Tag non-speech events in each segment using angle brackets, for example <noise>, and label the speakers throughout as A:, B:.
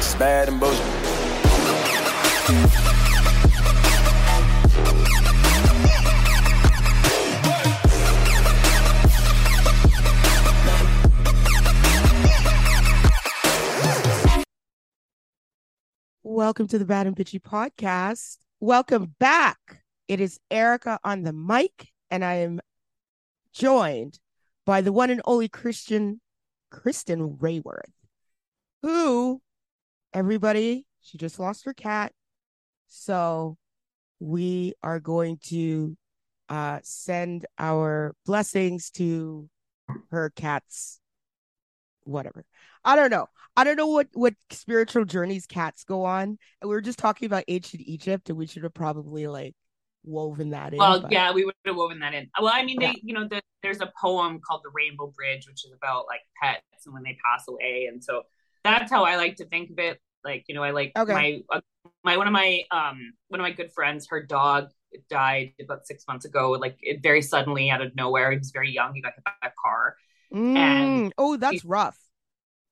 A: It's bad and bullshit.
B: Welcome to the Bad and Bitchy podcast. Welcome back. It is Erica on the mic, and I am joined by the one and only Christian Kristin Raworth, who everybody she just lost her cat, so we are going to uh, send our blessings to her cat's whatever. I don't know. I don't know what what spiritual journeys cats go on. And we were just talking about ancient Egypt, and we should have probably like woven that in.
C: Well,
B: but-
C: yeah, we would have woven that in. Well, I mean,
B: Yeah.
C: they, you know, the, there's a poem called "The Rainbow Bridge," which is about like pets and when they pass away, and so that's how I like to think of it. Like, you know, I like
B: Okay.
C: my uh, my one of my um one of my good friends, her dog died about six months ago, like it, very suddenly out of nowhere. He was very young. He got hit by a car.
B: Mm, oh, that's rough.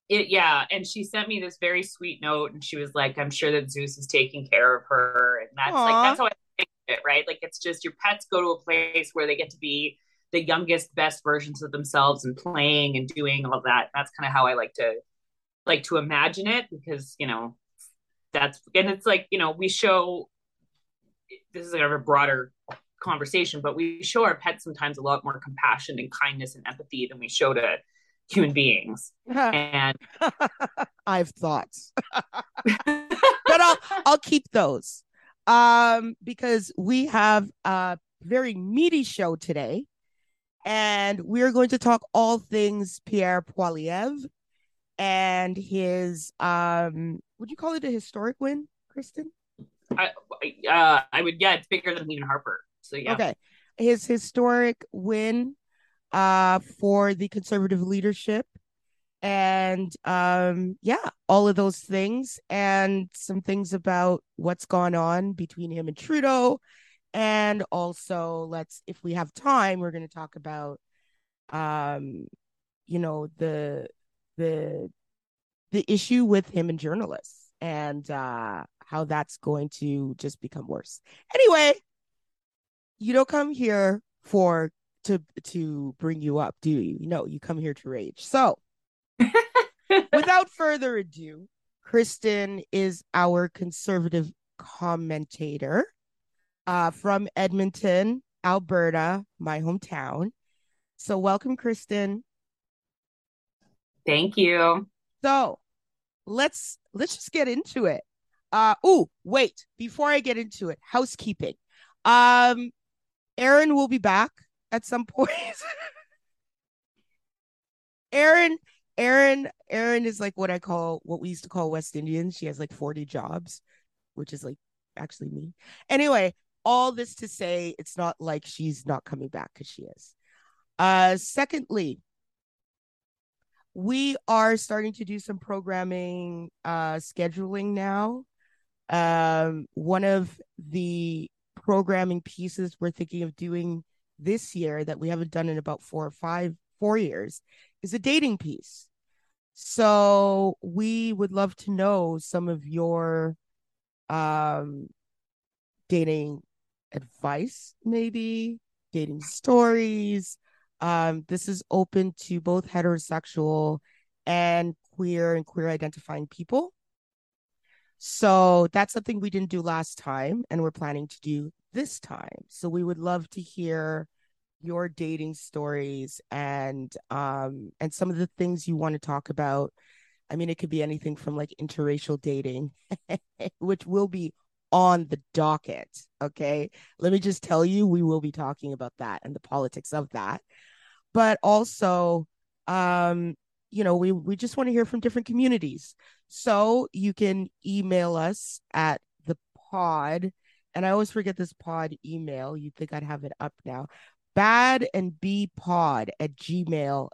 C: It yeah, and she sent me this very sweet note, and she was like, "I'm sure that Zeus is taking care of her," and that's
B: Aw.
C: like that's how I think of it, right? Like it's just your pets go to a place where they get to be the youngest, best versions of themselves and playing and doing all that. That's kind of how I like to like to imagine it because you know that's and it's like you know we show this is kind of a broader conversation, but we show our pets sometimes a lot more compassion and kindness and empathy than we show to human beings. <laughs> And <laughs>
B: I have thoughts, but I'll I'll keep those. Um, because we have a very meaty show today, and we're going to talk all things Pierre Poilievre and his um would you call it a historic win, Kristin?
C: I, uh, I would, yeah, it's bigger than even Harper. So yeah,
B: Okay. His historic win uh for the conservative leadership and um yeah, all of those things and some things about what's gone on between him and Trudeau and also let's if we have time we're going to talk about um you know the the the issue with him and journalists and uh how that's going to just become worse. Anyway, you don't come here for to to bring you up, do you? No, you come here to rage. So, <laughs> without further ado, Kristin is our conservative commentator uh, from Edmonton, Alberta, my hometown. So, welcome, Kristin.
C: Thank you.
B: So, let's let's just get into it. Uh oh, wait, before I get into it, housekeeping. Um Aaron will be back at some point. Aaron Aaron Aaron is like what I call what we used to call West Indians. She has like 40 jobs, which is like actually me. Anyway, all this to say it's not like she's not coming back cuz she is. Uh secondly, we are starting to do some programming uh scheduling now. Um one of the programming pieces we're thinking of doing this year that we haven't done in about four or five four years is a dating piece. So we would love to know some of your um dating advice maybe dating stories um, this is open to both heterosexual and queer and queer identifying people. So that's something we didn't do last time, and we're planning to do this time. So we would love to hear your dating stories and um and some of the things you want to talk about. I mean, it could be anything from like interracial dating, <laughs> which will be on the docket. Okay. Let me just tell you, we will be talking about that and the politics of that. But also, um, you know, we, we just want to hear from different communities. So you can email us at the pod. And I always forget this pod email. You'd think I'd have it up now. Bad and B pod at gmail.com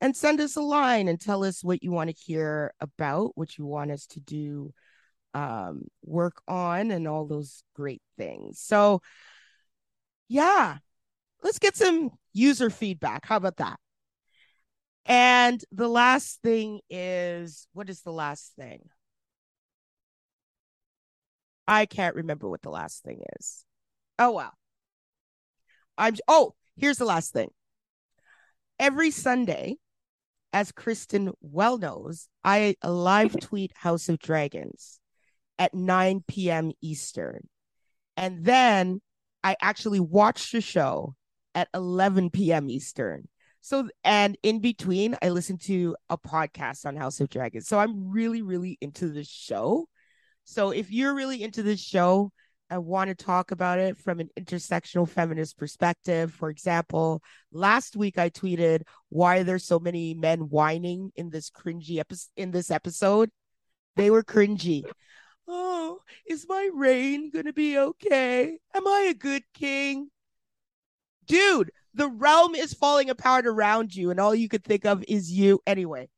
B: and send us a line and tell us what you want to hear about, what you want us to do um work on and all those great things. So yeah, let's get some user feedback. How about that? And the last thing is what is the last thing? I can't remember what the last thing is. Oh wow. I'm oh, here's the last thing. Every Sunday, as Kristin well knows, I live tweet House of Dragons at 9 p.m. Eastern. And then I actually watched the show at 11 p.m. Eastern. So, and in between, I listened to a podcast on House of Dragons. So I'm really, really into the show. So if you're really into this show, I want to talk about it from an intersectional feminist perspective. For example, last week I tweeted why there's so many men whining in this cringy episode in this episode. They were cringy. Oh, is my reign gonna be okay? Am I a good king? Dude, the realm is falling apart around you, and all you could think of is you anyway.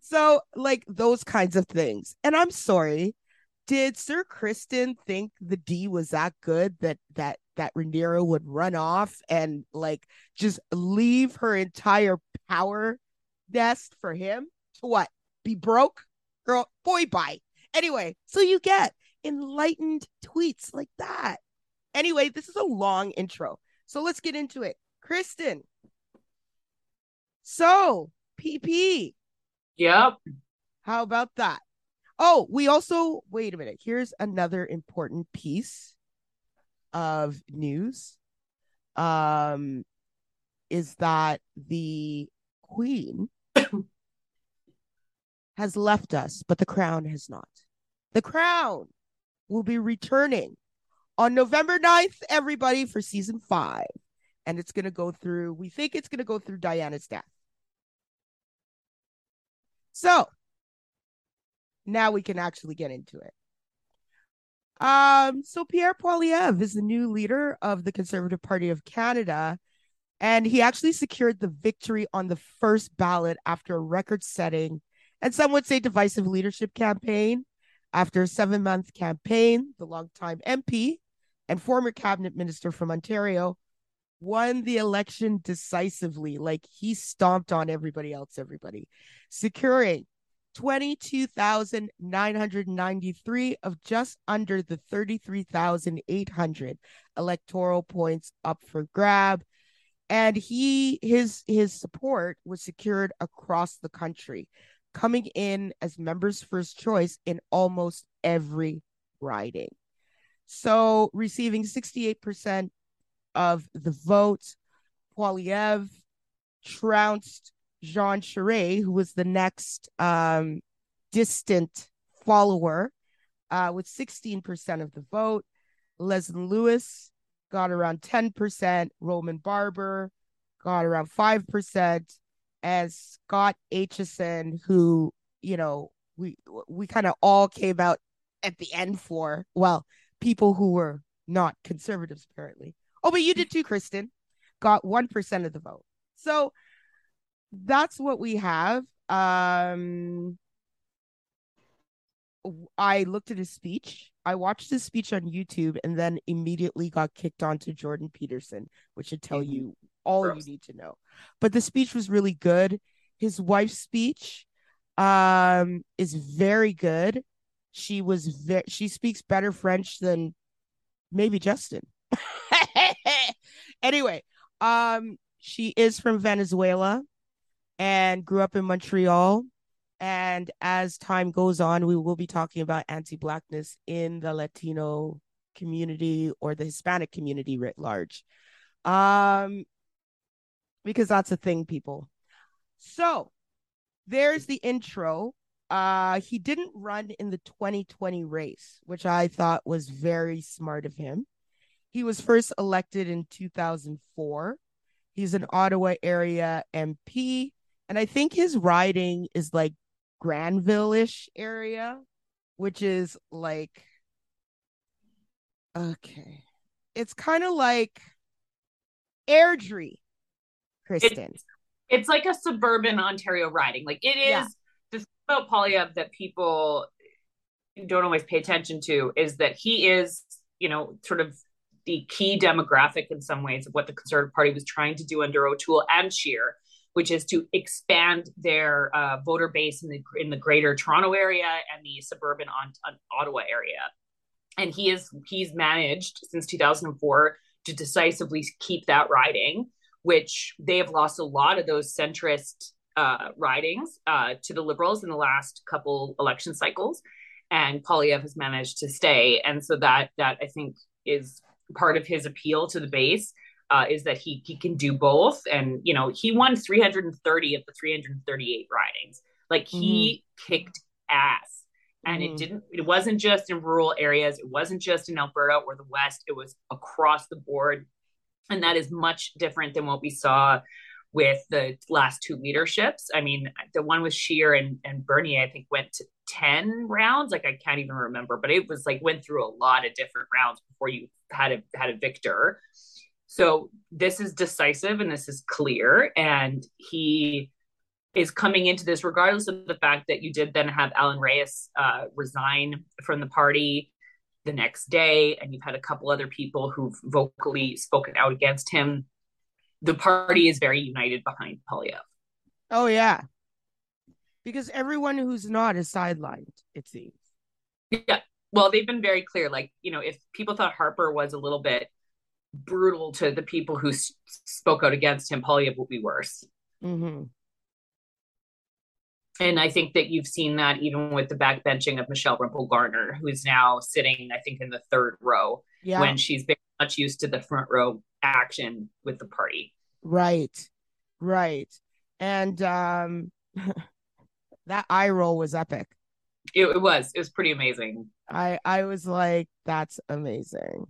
B: So, like those kinds of things. And I'm sorry, did Sir Criston think the D was that good that that that Rhaenyra would run off and like just leave her entire power nest for him to what? Be broke? Girl, boy bye. Anyway, so you get enlightened tweets like that. Anyway, this is a long intro. So let's get into it. Kristin. So, PP.
C: Yep.
B: How about that? Oh, we also wait a minute. Here's another important piece of news. Um, is that the queen <coughs> has left us, but the crown has not. The crown will be returning on November 9th, everybody, for season five. And it's going to go through, we think it's going to go through Diana's death. So now we can actually get into it. Um, so Pierre Poilievre is the new leader of the Conservative Party of Canada, and he actually secured the victory on the first ballot after a record-setting and some would say divisive leadership campaign. After a seven-month campaign, the longtime MP and former cabinet minister from Ontario won the election decisively, like he stomped on everybody else, everybody, securing 22,993 of just under the 33,800 electoral points up for grab. And he his his support was secured across the country coming in as members first choice in almost every riding so receiving 68% of the vote Poilievre trounced Jean Charest, who was the next um, distant follower, uh, with 16% of the vote. Leslyn Lewis got around 10%. Roman Baber got around 5%. And Scott Aitchison, who, you know, we we kind of all came out at the end for, well, people who were not conservatives, apparently. Oh, but you did too, Kristin. Got 1% of the vote. So that's what we have. Um, I looked at his speech. I watched his speech on YouTube and then immediately got kicked onto Jordan Peterson, which should tell mm-hmm. you all Gross. you need to know. But the speech was really good. His wife's speech um is very good. She was ve- she speaks better French than maybe Justin. <laughs> anyway, um she is from Venezuela and grew up in Montreal. And as time goes on, we will be talking about anti Blackness in the Latino community or the Hispanic community writ large. Um, because that's a thing, people. So there's the intro. Uh, he didn't run in the 2020 race, which I thought was very smart of him. He was first elected in 2004. He's an Ottawa area MP and I think his riding is like Granville-ish area, which is like okay. It's kind of like Airdrie, Kristin.
C: It's, it's, like a suburban Ontario riding. Like it is yeah. the thing about Poilievre that people don't always pay attention to is that he is, you know, sort of the key demographic in some ways of what the Conservative Party was trying to do under O'Toole and Scheer which is to expand their uh, voter base in the in the Greater Toronto area and the suburban on, on Ottawa area. And he is he's managed since 2004 to decisively keep that riding, which they have lost a lot of those centrist uh, ridings uh, to the Liberals in the last couple election cycles, and Poilievre has managed to stay. And so that that I think is part of his appeal to the base uh, is that he he can do both. And you know he won 330 of the 338 ridings. Like he mm-hmm. kicked ass. And mm-hmm. it didn't, it wasn't just in rural areas. It wasn't just in Alberta or the West. It was across the board. And that is much different than what we saw with the last two leaderships. I mean, the one with Scheer and, and Bernier, I think, went to 10 rounds. Like I can't even remember, but it was like went through a lot of different rounds before you had a had a victor. So this is decisive and this is clear. And he is coming into this regardless of the fact that you did then have Alain Rayes uh, resign from the party the next day, and you've had a couple other people who've vocally spoken out against him the party is very united behind Poilievre.
B: Oh yeah, because everyone who's not is sidelined. It seems.
C: Yeah, well, they've been very clear. Like you know, if people thought Harper was a little bit brutal to the people who s- spoke out against him, Poilievre will be worse.
B: Mm-hmm.
C: And I think that you've seen that even with the backbenching of Michelle Rempel Garner, who is now sitting, I think, in the third row yeah. when she's very much used to the front row action with the party.
B: Right. Right. And um <laughs> that eye roll was epic.
C: It, it was. It was pretty amazing.
B: I I was like, that's amazing.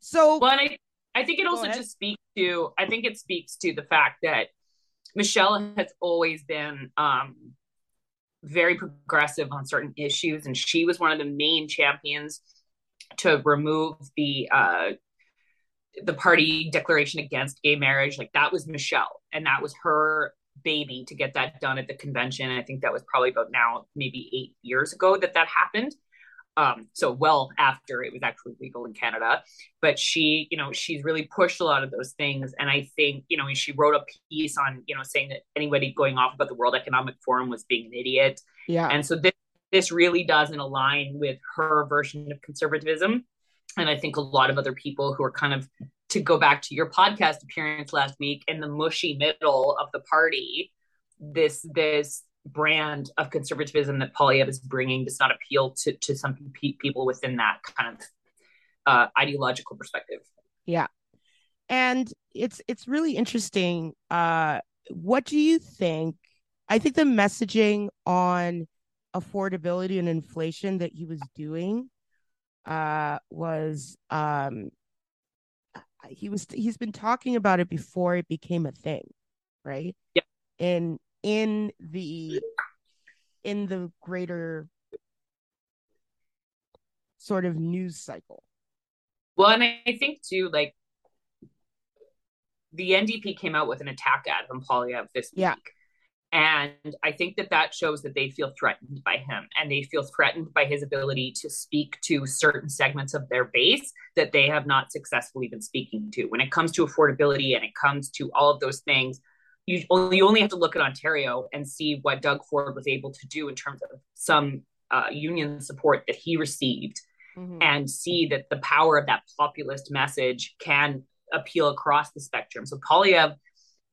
B: So
C: well, I I think it also just speaks to I think it speaks to the fact that Michelle has always been um very progressive on certain issues and she was one of the main champions to remove the uh the party declaration against gay marriage. Like that was michelle and that was her baby to get that done at the convention. I think that was probably about now maybe eight years ago that that happened um, so well after it was actually legal in canada but she you know she's really pushed a lot of those things. And i think you know she wrote a piece on you know saying that anybody going off about the world economic forum was being an idiot.
B: Yeah.
C: And so this this really doesn't align with her version of conservatism. And I think a lot of other people who are kind of to go back to your podcast appearance last week in the mushy middle of the party, this this brand of conservatism that Poilievre is bringing does not appeal to to some pe- people within that kind of uh, ideological perspective.
B: Yeah, and it's it's really interesting. Uh, what do you think? I think the messaging on affordability and inflation that he was doing uh, was um, he was he's been talking about it before it became a thing, right?
C: Yeah.
B: In in the in the greater sort of news cycle.
C: Well, and I think too, like the NDP came out with an attack ad on Poilievre this week. And I think that that shows that they feel threatened by him and they feel threatened by his ability to speak to certain segments of their base that they have not successfully been speaking to. When it comes to affordability and it comes to all of those things, you only, you only have to look at Ontario and see what Doug Ford was able to do in terms of some uh, union support that he received mm-hmm. and see that the power of that populist message can appeal across the spectrum. So Poilievre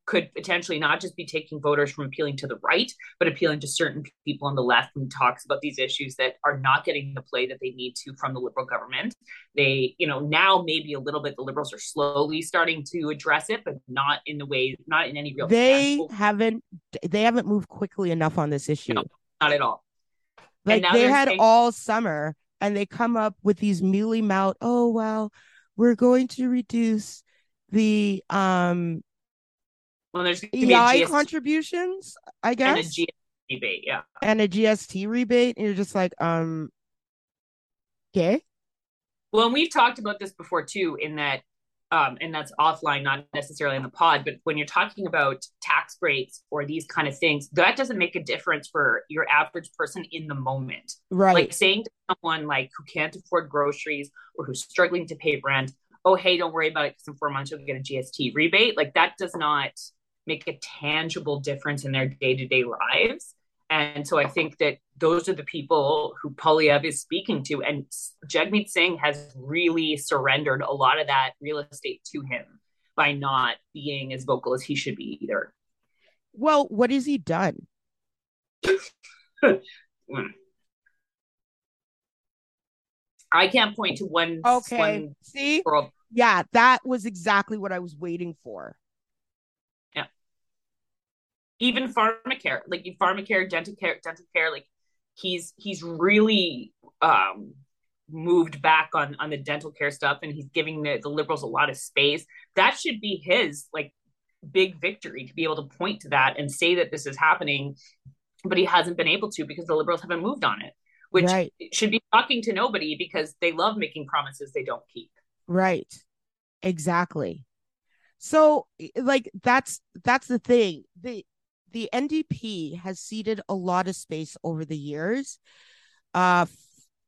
C: could potentially not just be taking voters from appealing to the right, but appealing to certain people on the left and talks about these issues that are not getting the play that they need to from the liberal government. They, you know, now maybe a little bit the liberals are slowly starting to address it, but not in the way, not in any real.
B: They haven't, they haven't moved quickly enough on this issue. No,
C: not at all.
B: Like they had saying- all summer, and they come up with these mealy mouth. Oh well, we're going to reduce the um
C: well, there's
B: EI contributions, I guess,
C: and a GST rebate, yeah,
B: and a GST rebate, and you're just like, um, okay.
C: Well, and we've talked about this before too, in that, um, and that's offline, not necessarily in the pod, but when you're talking about tax breaks or these kind of things, that doesn't make a difference for your average person in the moment.
B: Right.
C: Like saying to someone like who can't afford groceries or who's struggling to pay rent, oh hey, don't worry about it because in four months you'll get a GST rebate. Like that does not make a tangible difference in their day-to-day lives and so i think that those are the people who Poilievre is speaking to and jagmeet singh has really surrendered a lot of that real estate to him by not being as vocal as he should be either
B: well what has he done <laughs>
C: I can't point to one.
B: Okay.
C: One
B: See, world. yeah, that was exactly what I was waiting for.
C: Even pharmacare, like pharmacare, dental care, dental care, like he's he's really um moved back on on the dental care stuff, and he's giving the, the liberals a lot of space. That should be his like big victory to be able to point to that and say that this is happening, but he hasn't been able to because the liberals haven't moved on it which right. should be shocking to nobody because they love making promises they don't keep.
B: Right. Exactly. So like that's that's the thing. The the NDP has ceded a lot of space over the years. Uh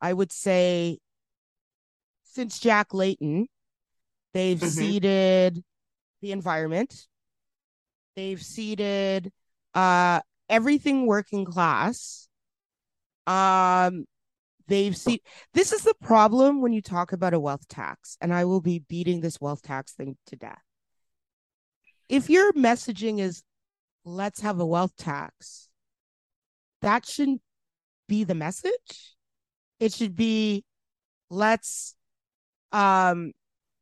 B: I would say since Jack Layton, they've mm-hmm. ceded the environment. They've ceded uh everything working class um, they've seen this is the problem when you talk about a wealth tax, and I will be beating this wealth tax thing to death. If your messaging is let's have a wealth tax, that shouldn't be the message. It should be let's um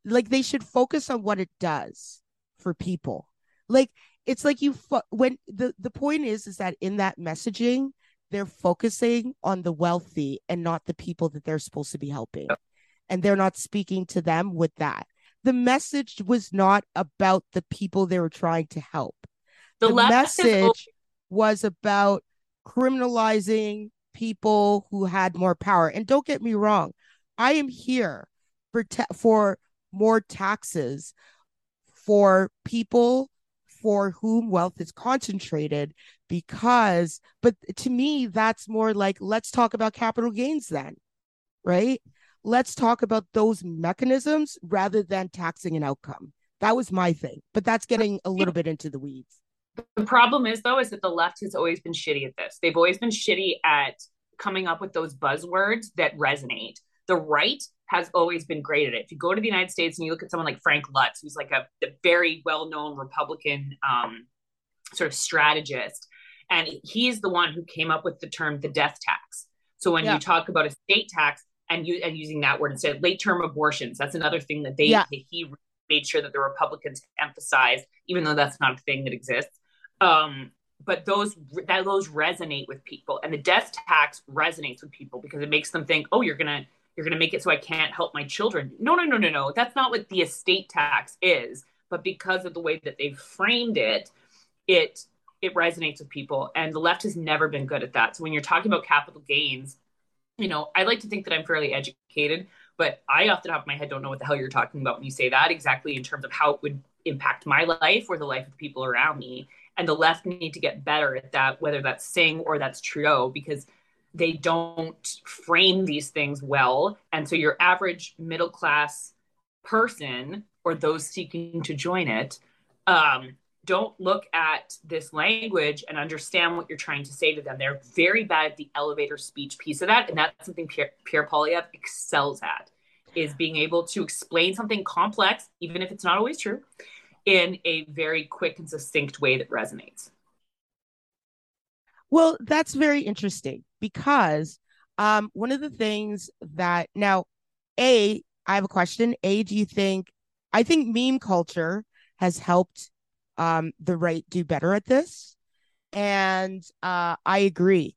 B: like they should focus on what it does for people. Like it's like you fo- when the the point is is that in that messaging they're focusing on the wealthy and not the people that they're supposed to be helping. And they're not speaking to them with that. The message was not about the people they were trying to help. The, the message was about criminalizing people who had more power. And don't get me wrong, I am here for ta- for more taxes for people for whom wealth is concentrated because but to me that's more like let's talk about capital gains then right? Let's talk about those mechanisms rather than taxing an outcome. That was my thing but that's getting a little bit into the weeds
C: the problem is though is that the left has always been shitty at this they've always been shitty at coming up with those buzzwords that resonate the right has always been great at it. If you go to the United States and you look at someone like Frank Luntz, who's like a, a very well-known Republican um, sort of strategist, and he's the one who came up with the term the death tax. So when yeah. you talk about a state tax and you and using that word instead, of late term abortions, that's another thing that they yeah. he made sure that the Republicans emphasized, even though that's not a thing that exists. Um, but those that those resonate with people, and the death tax resonates with people because it makes them think, oh, you're gonna you're gonna make it so I can't help my children. No, no, no, no, no. That's not what the estate tax is. But because of the way that they've framed it, it it resonates with people and the left has never been good at that so when you're talking about capital gains you know i like to think that i'm fairly educated but i often have my head don't know what the hell you're talking about when you say that exactly in terms of how it would impact my life or the life of the people around me and the left need to get better at that whether that's singh or that's trudeau because they don't frame these things well and so your average middle class person or those seeking to join it um, don't look at this language and understand what you're trying to say to them. They're very bad at the elevator speech piece of that. And that's something Pierre, Pierre Poilievre excels at is being able to explain something complex, even if it's not always true, in a very quick and succinct way that resonates.
B: Well, that's very interesting because um, one of the things that now, A, I have a question. A, do you think, I think meme culture has helped um, the right do better at this. And uh, I agree.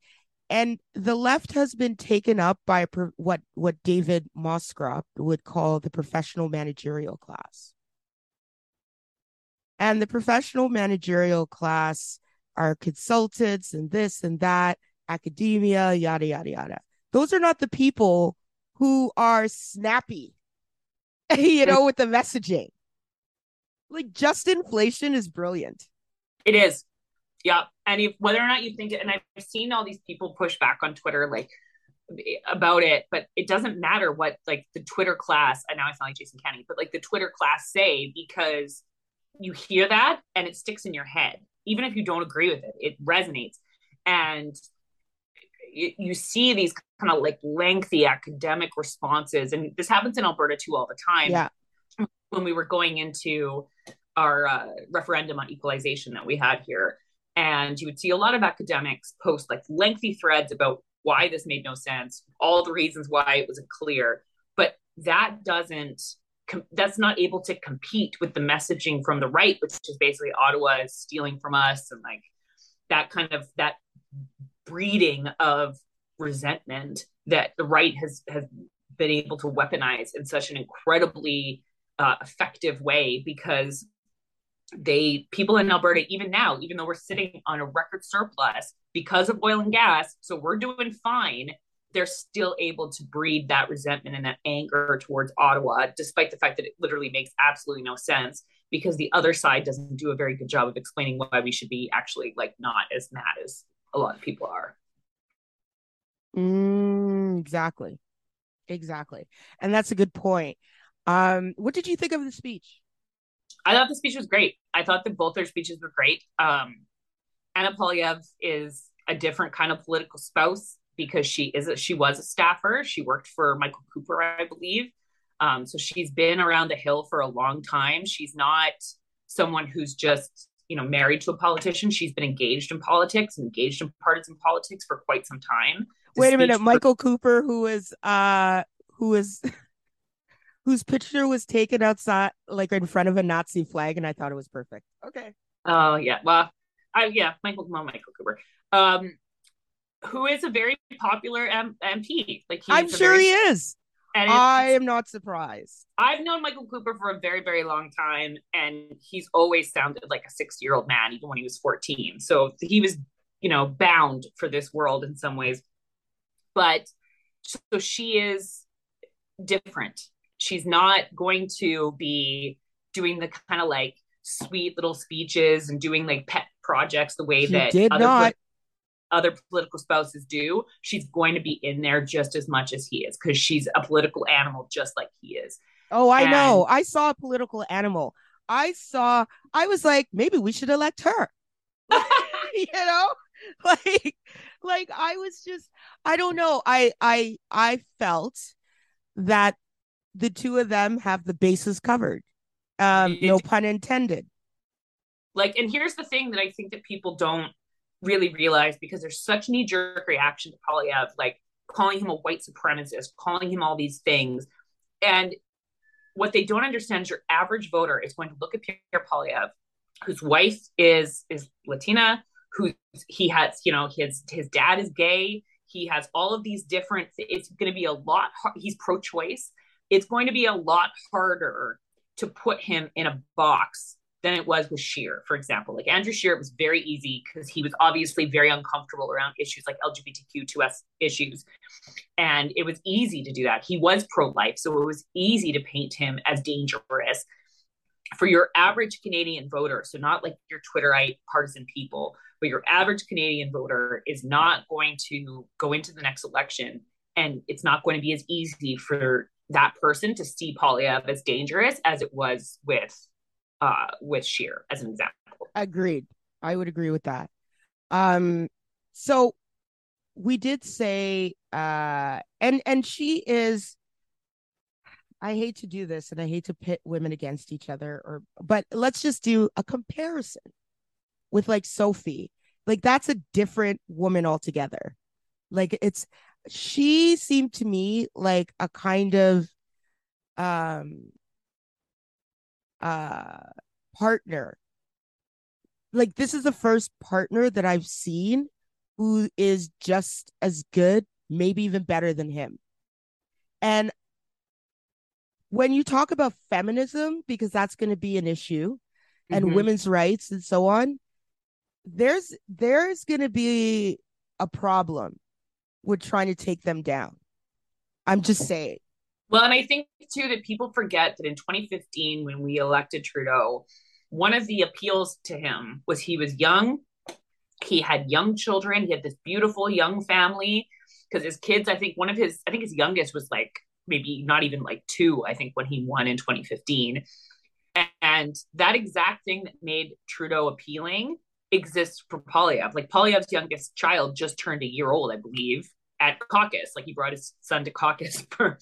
B: And the left has been taken up by pro- what what David Moscrop would call the professional managerial class. And the professional managerial class are consultants and this and that, academia, yada, yada, yada. Those are not the people who are snappy, <laughs> you know, with the messaging like just inflation is brilliant.
C: It is. Yeah. And if, whether or not you think it, and I've seen all these people push back on Twitter, like about it, but it doesn't matter what like the Twitter class, I know I sound like Jason Kenney, but like the Twitter class say, because you hear that and it sticks in your head even if you don't agree with it it resonates. And you, you see these kind of like lengthy academic responses and this happens in alberta too all the time.
B: Yeah.
C: When we were going into our uh, referendum on equalization that we had here and you would see a lot of academics post like lengthy threads about why this made no sense all the reasons why it wasn't clear but that doesn't that's not able to compete with the messaging from the right which is basically ottawa is stealing from us and like that kind of that breeding of resentment that the right has has been able to weaponize in such an incredibly uh, effective way because they people in Alberta even now even though we're sitting on a record surplus because of oil and gas so we're doing fine they're still able to breed that resentment and that anger towards Ottawa despite the fact that it literally makes absolutely no sense because the other side doesn't do a very good job of explaining why we should be actually like not as mad as a lot of people are.
B: Mm, exactly. Exactly. And that's a good point. Um what did you think of the speech?
C: I thought the speech was great. I thought that both their speeches were great. Um, Anna Poilievre is a different kind of political spouse because she is a, she was a staffer. She worked for Michael Cooper, I believe. Um, so she's been around the hill for a long time. She's not someone who's just you know married to a politician. She's been engaged in politics, engaged in partisan politics for quite some time.
B: Wait a minute, Michael Cooper, who is uh who is <laughs> whose picture was taken outside, like in front of a Nazi flag, and I thought it was perfect. Okay.
C: Oh yeah, well, I yeah, Michael, well, Michael Cooper, um, who is a very popular M- MP. Like
B: I'm sure very, he is. And I am not surprised.
C: I've known Michael Cooper for a very, very long time, and he's always sounded like a 60 year old man, even when he was 14. So he was, you know, bound for this world in some ways. But so she is different she's not going to be doing the kind of like sweet little speeches and doing like pet projects the way
B: she
C: that
B: did
C: other,
B: not.
C: Other political spouses do. She's going to be in there just as much as he is because she's a political animal just like he is.
B: Oh, I and... know. I saw a political animal. I saw, I was like, maybe we should elect her. <laughs> you know? <laughs> Like, like I was just, I don't know. I, I, I felt that the two of them have the bases covered. Um, no pun intended.
C: Like, and here's the thing that I think that people don't really realize because there's such knee jerk reaction to Poilievre, like calling him a white supremacist, calling him all these things. And what they don't understand is your average voter is going to look at Pierre Poilievre, whose wife is is Latina, who he has, you know, his his dad is gay. He has all of these different. It's going to be a lot. He's pro-choice it's going to be a lot harder to put him in a box than it was with Scheer, for example. Like Andrew Scheer, it was very easy because he was obviously very uncomfortable around issues like LGBTQ2S issues. And it was easy to do that. He was pro life, so it was easy to paint him as dangerous. For your average Canadian voter, so not like your Twitterite partisan people, but your average Canadian voter is not going to go into the next election and it's not going to be as easy for that person to see Poilievre as dangerous as it was with uh with Scheer as an example.
B: Agreed. I would agree with that. Um so we did say uh and and she is I hate to do this and I hate to pit women against each other or but let's just do a comparison with like Sophie. Like that's a different woman altogether. Like it's she seemed to me like a kind of um uh partner like this is the first partner that i've seen who is just as good maybe even better than him and when you talk about feminism because that's going to be an issue and mm-hmm. women's rights and so on there's there's going to be a problem with trying to take them down. I'm just saying.
C: Well, and I think too that people forget that in 2015, when we elected Trudeau, one of the appeals to him was he was young, he had young children, he had this beautiful young family. Because his kids, I think one of his, I think his youngest was like maybe not even like two, I think, when he won in 2015. And that exact thing that made Trudeau appealing exists for Poilievre. Like Poilievre's youngest child just turned a year old, I believe, at caucus. Like he brought his son to caucus <laughs> for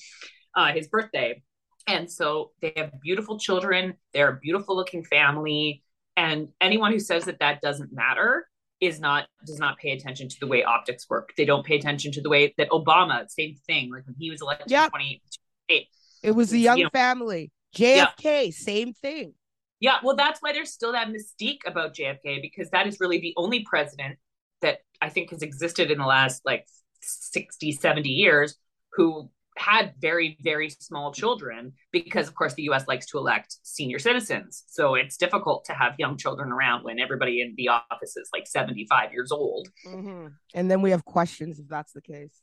C: uh, his birthday. And so they have beautiful children. They're a beautiful looking family. And anyone who says that that doesn't matter is not does not pay attention to the way optics work. They don't pay attention to the way that Obama, same thing. Like when he was elected yep. in 2008.
B: It was a young you know, family. JFK, same thing.
C: Yeah, well, that's why there's still that mystique about JFK because that is really the only president that I think has existed in the last like 60, 70 years who had very, very small children because, of course, the US likes to elect senior citizens. So it's difficult to have young children around when everybody in the office is like 75 years old.
B: Mm-hmm. And then we have questions if that's the case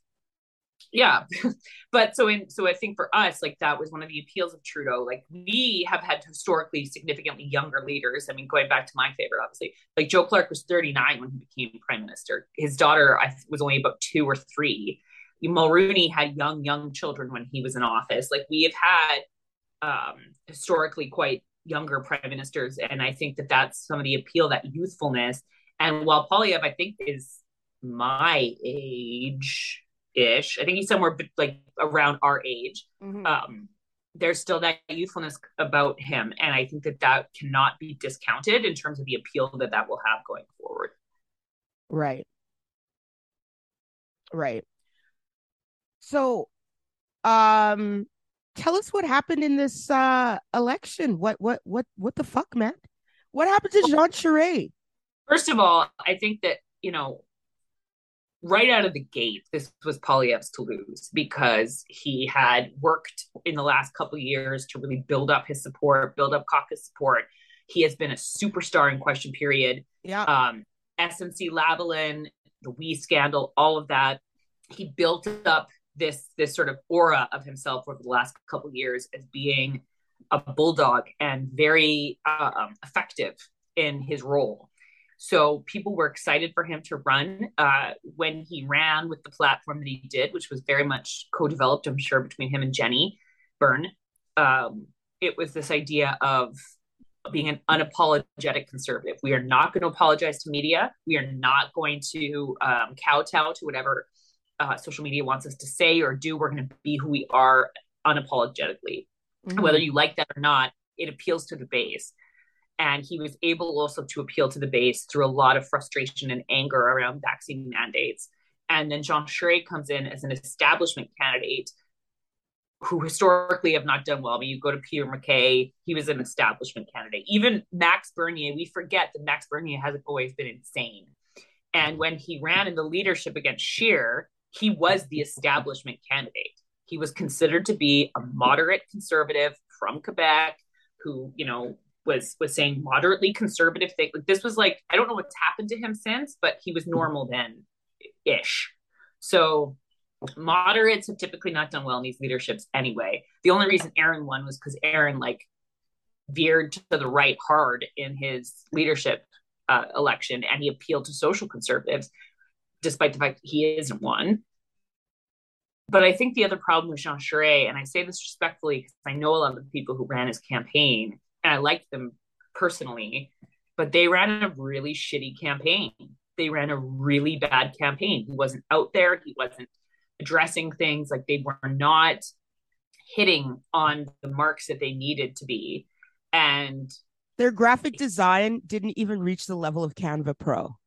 C: yeah <laughs> but so in so i think for us like that was one of the appeals of trudeau like we have had historically significantly younger leaders i mean going back to my favorite obviously like joe clark was 39 when he became prime minister his daughter i was only about two or three mulroney had young young children when he was in office like we have had um historically quite younger prime ministers and i think that that's some of the appeal that youthfulness and while poilievre i think is my age ish. I think he's somewhere like around our age. Mm-hmm. Um, there's still that youthfulness about him, and I think that that cannot be discounted in terms of the appeal that that will have going forward.
B: Right. Right. So, um, tell us what happened in this uh election. What what what what the fuck, man? What happened to Jean Charest?
C: First of all, I think that you know right out of the gate, this was Poilievre's to lose because he had worked in the last couple years to really build up his support, build up caucus support. He has been a superstar in question period.
B: Yeah.
C: Um, SNC Lavalin, the WE scandal, all of that. He built up this this sort of aura of himself over the last couple years as being a bulldog and very uh, um, effective in his role. So people were excited for him to run uh, when he ran with the platform that he did, which was very much co-developed, I'm sure, between him and Jenny Byrne. Um, it was this idea of being an unapologetic conservative. We are not going to apologize to media. We are not going to um, kowtow to whatever uh, social media wants us to say or do. We're going to be who we are unapologetically. Mm-hmm. Whether you like that or not, it appeals to the base and he was able also to appeal to the base through a lot of frustration and anger around vaccine mandates. And then Jean Charest comes in as an establishment candidate who historically have not done well. I mean, you go to Peter MacKay, he was an establishment candidate. Even Max Bernier, we forget that Max Bernier hasn't always been insane. And when he ran in the leadership against Scheer, he was the establishment candidate. He was considered to be a moderate conservative from Quebec who, you know, was was saying moderately conservative thing. Like this was like I don't know what's happened to him since, but he was normal then, ish. So moderates have typically not done well in these leaderships anyway. The only reason Erin won was because Erin like veered to the right hard in his leadership uh, election, and he appealed to social conservatives, despite the fact that he isn't one. But I think the other problem with Jean Charest, and I say this respectfully because I know a lot of the people who ran his campaign, and I liked them personally, but they ran a really shitty campaign. They ran a really bad campaign. He wasn't out there. He wasn't addressing things like they were not hitting on the marks that they needed to be. And
B: their graphic design didn't even reach the level of Canva Pro.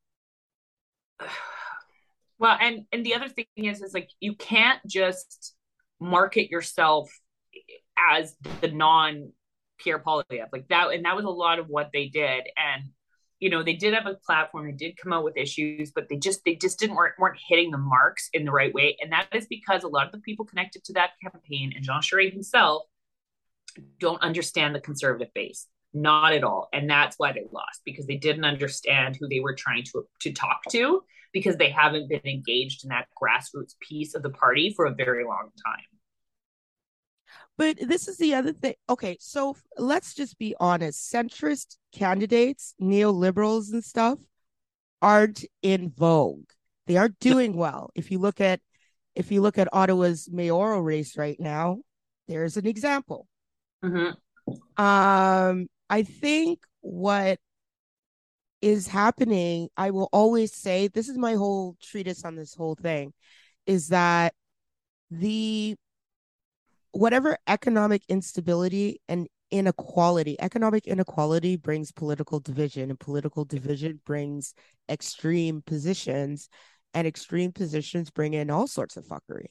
B: <sighs> <sighs> <sighs>
C: Well, and and the other thing is is like you can't just market yourself as the non Pierre Poilievre. Like that, and that was a lot of what they did. And you know, they did have a platform, they did come out with issues, but they just they just didn't weren't, weren't hitting the marks in the right way. And that is because a lot of the people connected to that campaign and Jean Charest himself don't understand the conservative base. Not at all. And that's why they lost, because they didn't understand who they were trying to to talk to, because they haven't been engaged in that grassroots piece of the party for a very long time.
B: But this is the other thing. Okay, so let's just be honest. Centrist candidates, neoliberals and stuff aren't in vogue. They aren't doing well. If you look at if you look at Ottawa's mayoral race right now, there's an example.
C: Mm-hmm.
B: Um, I think what is happening, I will always say, this is my whole treatise on this whole thing, is that the whatever economic instability and inequality, economic inequality brings political division, and political division brings extreme positions, and extreme positions bring in all sorts of fuckery.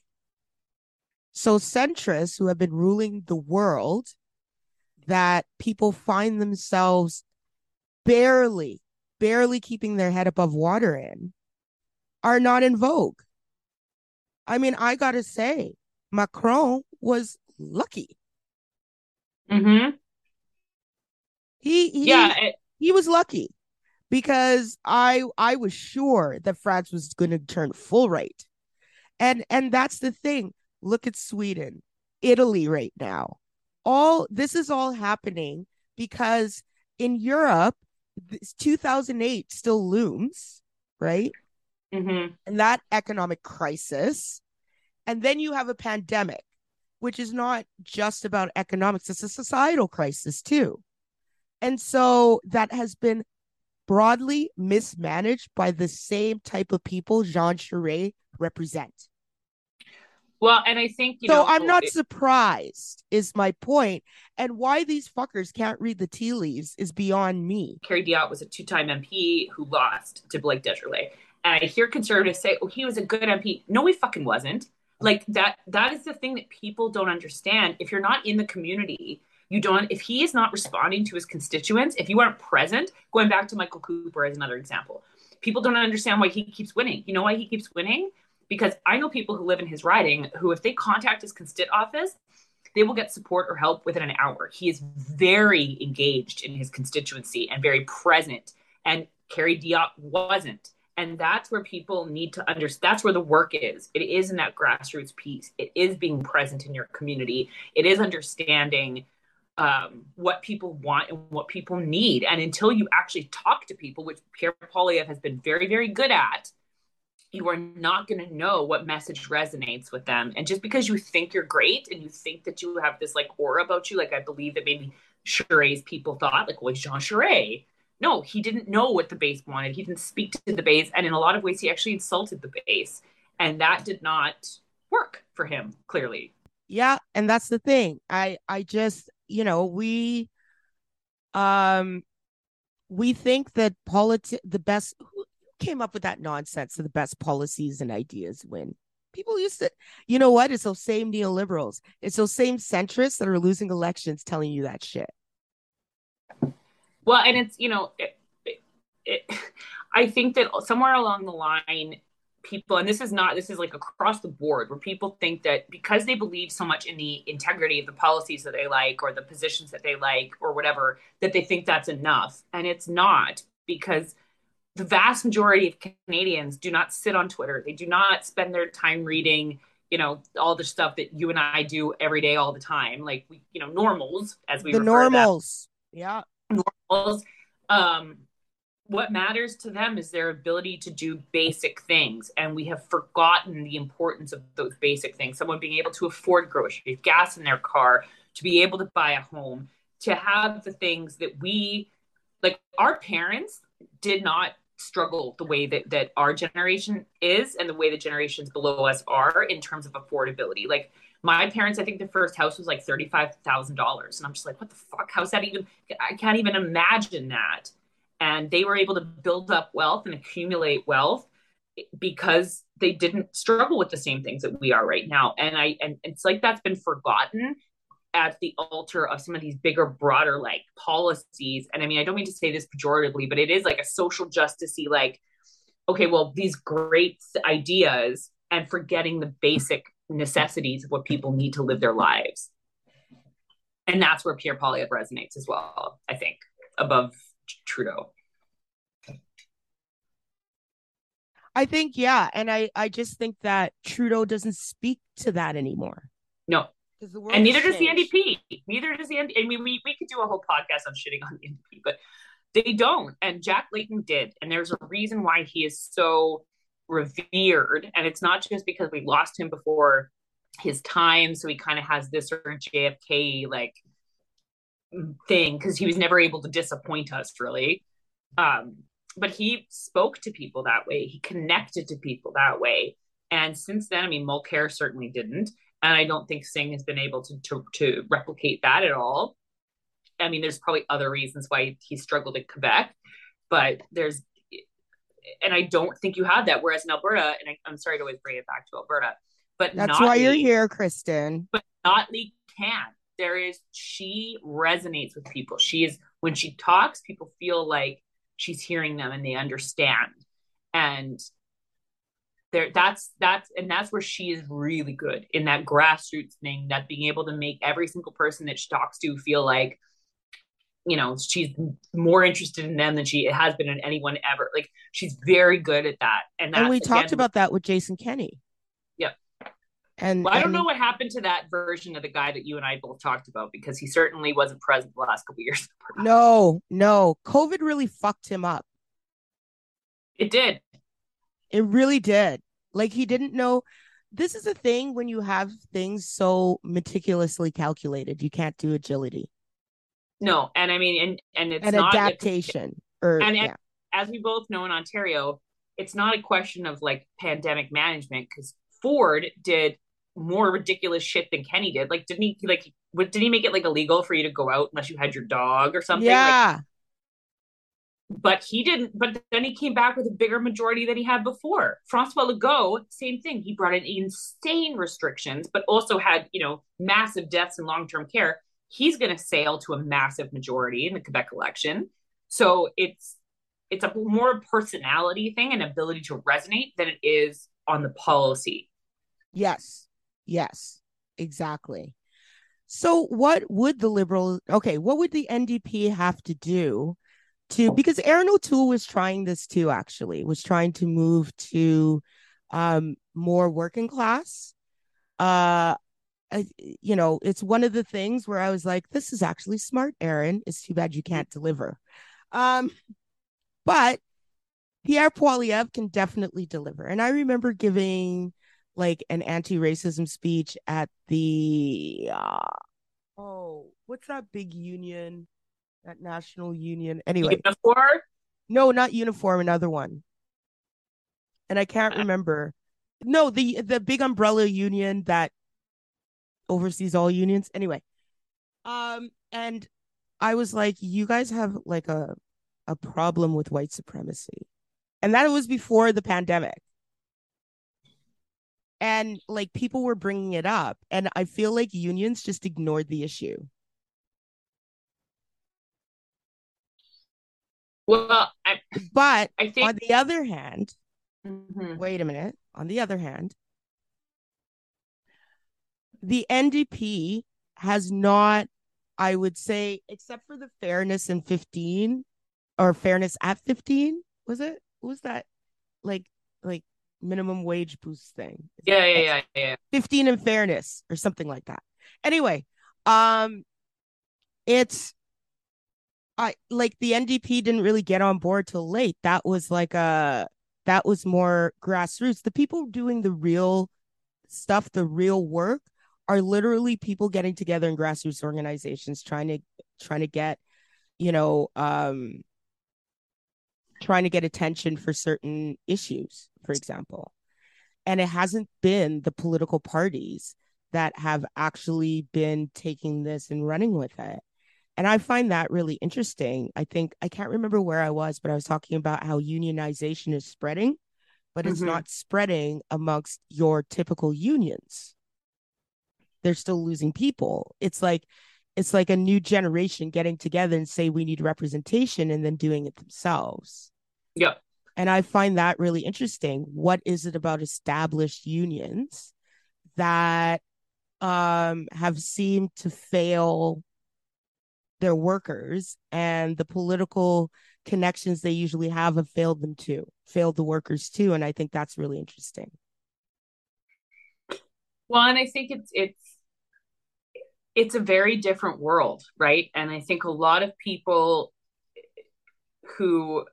B: So, centrists who have been ruling the world, that people find themselves barely barely keeping their head above water in are not in vogue. I mean, I got to say, Macron was lucky.
C: Mm-hmm.
B: He, he
C: yeah, it-
B: he was lucky because I I was sure that France was going to turn full right. And and that's the thing. Look at Sweden, Italy right now. All this is all happening because in Europe 2008 still looms, right?
C: Mm-hmm.
B: And that economic crisis. And then you have a pandemic, which is not just about economics, it's a societal crisis too. And so that has been broadly mismanaged by the same type of people Jean Charest represent.
C: Well, and I think
B: so. Know, I'm not it, surprised. Is my point, and why these fuckers can't read the tea leaves is beyond me.
C: Kerry Diotte was a two-time MP who lost to Blake Desjarlais, and I hear conservatives say, "Oh, he was a good MP." No, he fucking wasn't. Like that. That is the thing that people don't understand. If you're not in the community, you don't. If he is not responding to his constituents, if you aren't present, going back to Michael Cooper as another example, people don't understand why he keeps winning. You know why he keeps winning? Because I know people who live in his riding who, if they contact his constit office, they will get support or help within an hour. He is very engaged in his constituency and very present. And Kerry Diotte wasn't. And that's where people need to understand. That's where the work is. It is in that grassroots piece. It is being present in your community. It is understanding um, what people want and what people need. And until you actually talk to people, which Pierre Poilievre has been very, very good at, you are not going to know what message resonates with them. And just because you think you're great and you think that you have this like aura about you, like I believe that maybe Charest's people thought, like, well, Jean Charest. No, he didn't know what the base wanted. He didn't speak to the base. And in a lot of ways, he actually insulted the base. And that did not work for him, clearly.
B: Yeah. And that's the thing. I, I just, you know, we, um, we think that politi- the best came up with that nonsense of the best policies and ideas win? People used to, you know what? It's those same neoliberals. It's those same centrists that are losing elections telling you that shit.
C: Well, and it's, you know, it, it, it, <laughs> I think that somewhere along the line, people, and this is not, this is like across the board, where people think that because they believe so much in the integrity of the policies that they like or the positions that they like or whatever, that they think that's enough. And it's not because the vast majority of Canadians do not sit on Twitter. They do not spend their time reading, you know, all the stuff that you and I do every day, all the time. Like we, you know, normals as we
B: the normals. Yeah,
C: normals. Um, what matters to them is their ability to do basic things, and we have forgotten the importance of those basic things. Someone being able to afford groceries, gas in their car, to be able to buy a home, to have the things that we like. Our parents did not struggle the way that that our generation is and the way the generations below us are in terms of affordability. Like my parents, I think the first house was like thirty-five thousand dollars, and I'm just like, what the fuck? How's that even? I can't even imagine that. And they were able to build up wealth and accumulate wealth because they didn't struggle with the same things that we are right now. And I and it's like that's been forgotten at the altar of some of these bigger, broader like policies. And I mean, I don't mean to say this pejoratively, but it is like a social justicey, like, okay, well, these great ideas and forgetting the basic necessities of what people need to live their lives. And that's where Pierre Poilievre resonates as well, I think, above Trudeau.
B: I think, yeah. And I, I just think that Trudeau doesn't speak to that anymore.
C: No, and neither does the NDP. Neither does the NDP. I mean, we, we could do a whole podcast on shitting on the NDP, but they don't. And Jack Layton did. And there's a reason why he is so revered. And it's not just because we lost him before his time. So he kind of has this of JFK like thing because he was never able to disappoint us really. Um, but he spoke to people that way. He connected to people that way. And since then, I mean, Mulcair certainly didn't. And I don't think Singh has been able to, to, to replicate that at all. I mean, there's probably other reasons why he struggled in Quebec, but there's, and I don't think you have that. Whereas in Alberta, and I, am sorry to always bring it back to Alberta, but
B: that's why you're here, Kristin.
C: But Notley can. There is, she resonates with people. She is, when she talks, people feel like she's hearing them and they understand. And there that's that's and that's where she is really good in that grassroots thing that being able to make every single person that she talks to feel like you know she's more interested in them than she has been in anyone ever. Like she's very good at that. And,
B: and we talked about that with jason kenney.
C: Yep.
B: And
C: well, i don't know what happened to that version of the guy that you and i both talked about because he certainly wasn't present the last couple years.
B: No no. Covid really fucked him up.
C: It did
B: it really did like he didn't know. This is a thing when you have things so meticulously calculated, you can't do agility.
C: No, and I mean, and and it's
B: an
C: not
B: adaptation. or
C: and yeah. as we both know in Ontario, it's not a question of like pandemic management because Ford did more ridiculous shit than Kenney did. Like, didn't he? Like, what, did he make it like illegal for you to go out unless you had your dog or something?
B: Yeah.
C: Like, but he didn't. But then he came back with a bigger majority than he had before. Francois Legault, same thing. He brought in insane restrictions, but also had you know massive deaths in long term care. He's going to sail to a massive majority in the Quebec election. So it's it's a more personality thing and ability to resonate than it is on the policy.
B: Yes. Yes. Exactly. So what would the liberal okay, what would the NDP have to do to because Erin O'Toole was trying this too, actually, was trying to move to um more working class. Uh I, you know, it's one of the things where I was like, this is actually smart, Aaron. It's too bad you can't deliver. Um, but Pierre Poilievre can definitely deliver. And I remember giving like an anti-racism speech at the uh, oh, what's that big union? That national union. Anyway.
C: Unifor?
B: No, not uniform, another one. And I can't uh, remember. No, the the big umbrella union that oversees all unions. Anyway. Um, and I was like, you guys have like a a problem with white supremacy. And that was before the pandemic. And like people were bringing it up. And I feel like unions just ignored the issue.
C: Well, I,
B: but
C: I think
B: on the other hand,
C: mm-hmm.
B: wait a minute. On the other hand, the NDP has not, I would say, except for the fairness in 15 or fairness at 15, was it? What was that? Like, like minimum wage boost thing.
C: Yeah, yeah, yeah, yeah.
B: 15 in fairness or something like that. Anyway, um, it's I like the NDP didn't really get on board till late. That was like a that was more grassroots. The people doing the real stuff, the real work are literally people getting together in grassroots organizations trying to trying to get, you know, um trying to get attention for certain issues, for example. And it hasn't been the political parties that have actually been taking this and running with it. And I find that really interesting. I think I can't remember where I was, but I was talking about how unionization is spreading, but it's mm-hmm. not spreading amongst your typical unions. They're still losing people. It's like it's like a new generation getting together and say we need representation and then doing it themselves.
C: Yeah.
B: And I find that really interesting. What is it about established unions that um have seemed to fail their workers and the political connections they usually have have failed them too, failed the workers too. And I think that's really interesting.
C: Well, and I think it's it's it's a very different world, right? And I think a lot of people who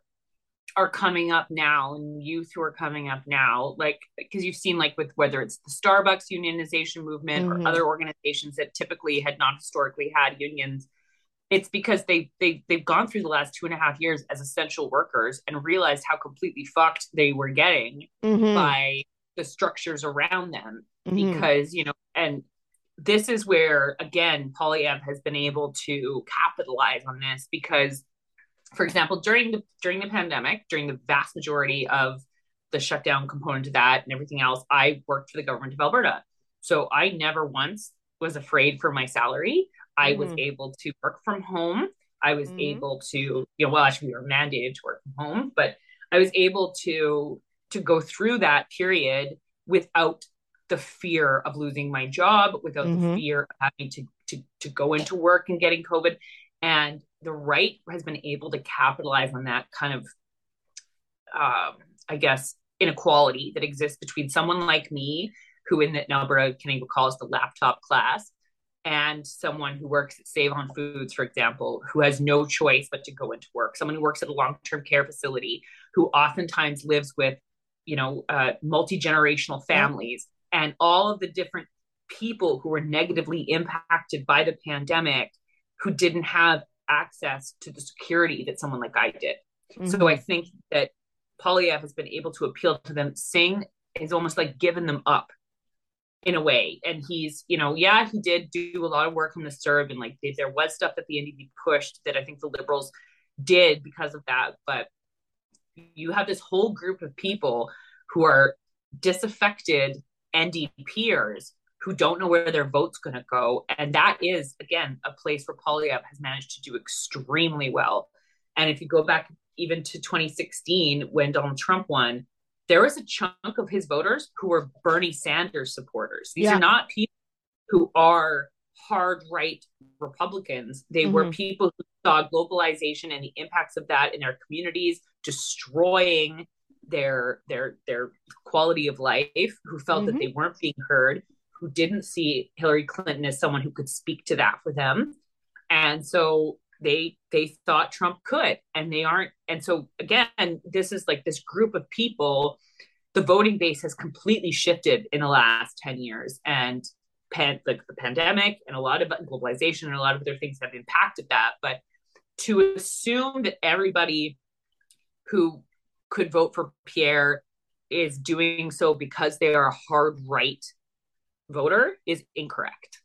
C: are coming up now and youth who are coming up now like because you've seen like with whether it's the starbucks unionization movement mm-hmm. or other organizations that typically had not historically had unions it's because they they they've gone through the last two and a half years as essential workers and realized how completely fucked they were getting mm-hmm. by the structures around them mm-hmm. because you know and this is where again Poilievre has been able to capitalize on this because for example during the during the pandemic during the vast majority of the shutdown component of that and everything else I worked for the government of Alberta so I never once was afraid for my salary I mm-hmm. was able to work from home I was mm-hmm. able to you know well actually we were mandated to work from home but I was able to to go through that period without the fear of losing my job, without mm-hmm. the fear of having to, to to go into work and getting COVID. And the right has been able to capitalize on that kind of, um, I guess, inequality that exists between someone like me, who in, Alberta Canadian calls the laptop class, and someone who works at Save on Foods, for example, who has no choice but to go into work. Someone who works at a long term care facility, who oftentimes lives with you know, uh, multi generational families, yeah. and all of the different people who were negatively impacted by the pandemic who didn't have access to the security that someone like I did. Mm-hmm. So I think that Poilievre has been able to appeal to them. Singh is almost like given them up in a way. And he's, you know, yeah, he did do a lot of work on the CERB and like there was stuff that the NDP pushed that I think the liberals did because of that. But you have this whole group of people who are disaffected NDPers who don't know where their vote's going to go. And that is, again, a place where Poilievre has managed to do extremely well. And if you go back even to 2016, when Donald Trump won, there was a chunk of his voters who were Bernie Sanders supporters. These yeah. are not people who are hard right Republicans. They mm-hmm. were people who saw globalization and the impacts of that in their communities, destroying their their their quality of life, who felt mm-hmm. that they weren't being heard, who didn't see Hillary Clinton as someone who could speak to that for them. And so they they thought Trump could and they aren't and so again this is like this group of people the voting base has completely shifted in the last 10 years and pan, like the pandemic and a lot of globalization and a lot of other things have impacted that. But to assume that everybody who could vote for Pierre is doing so because they are a hard right voter is incorrect.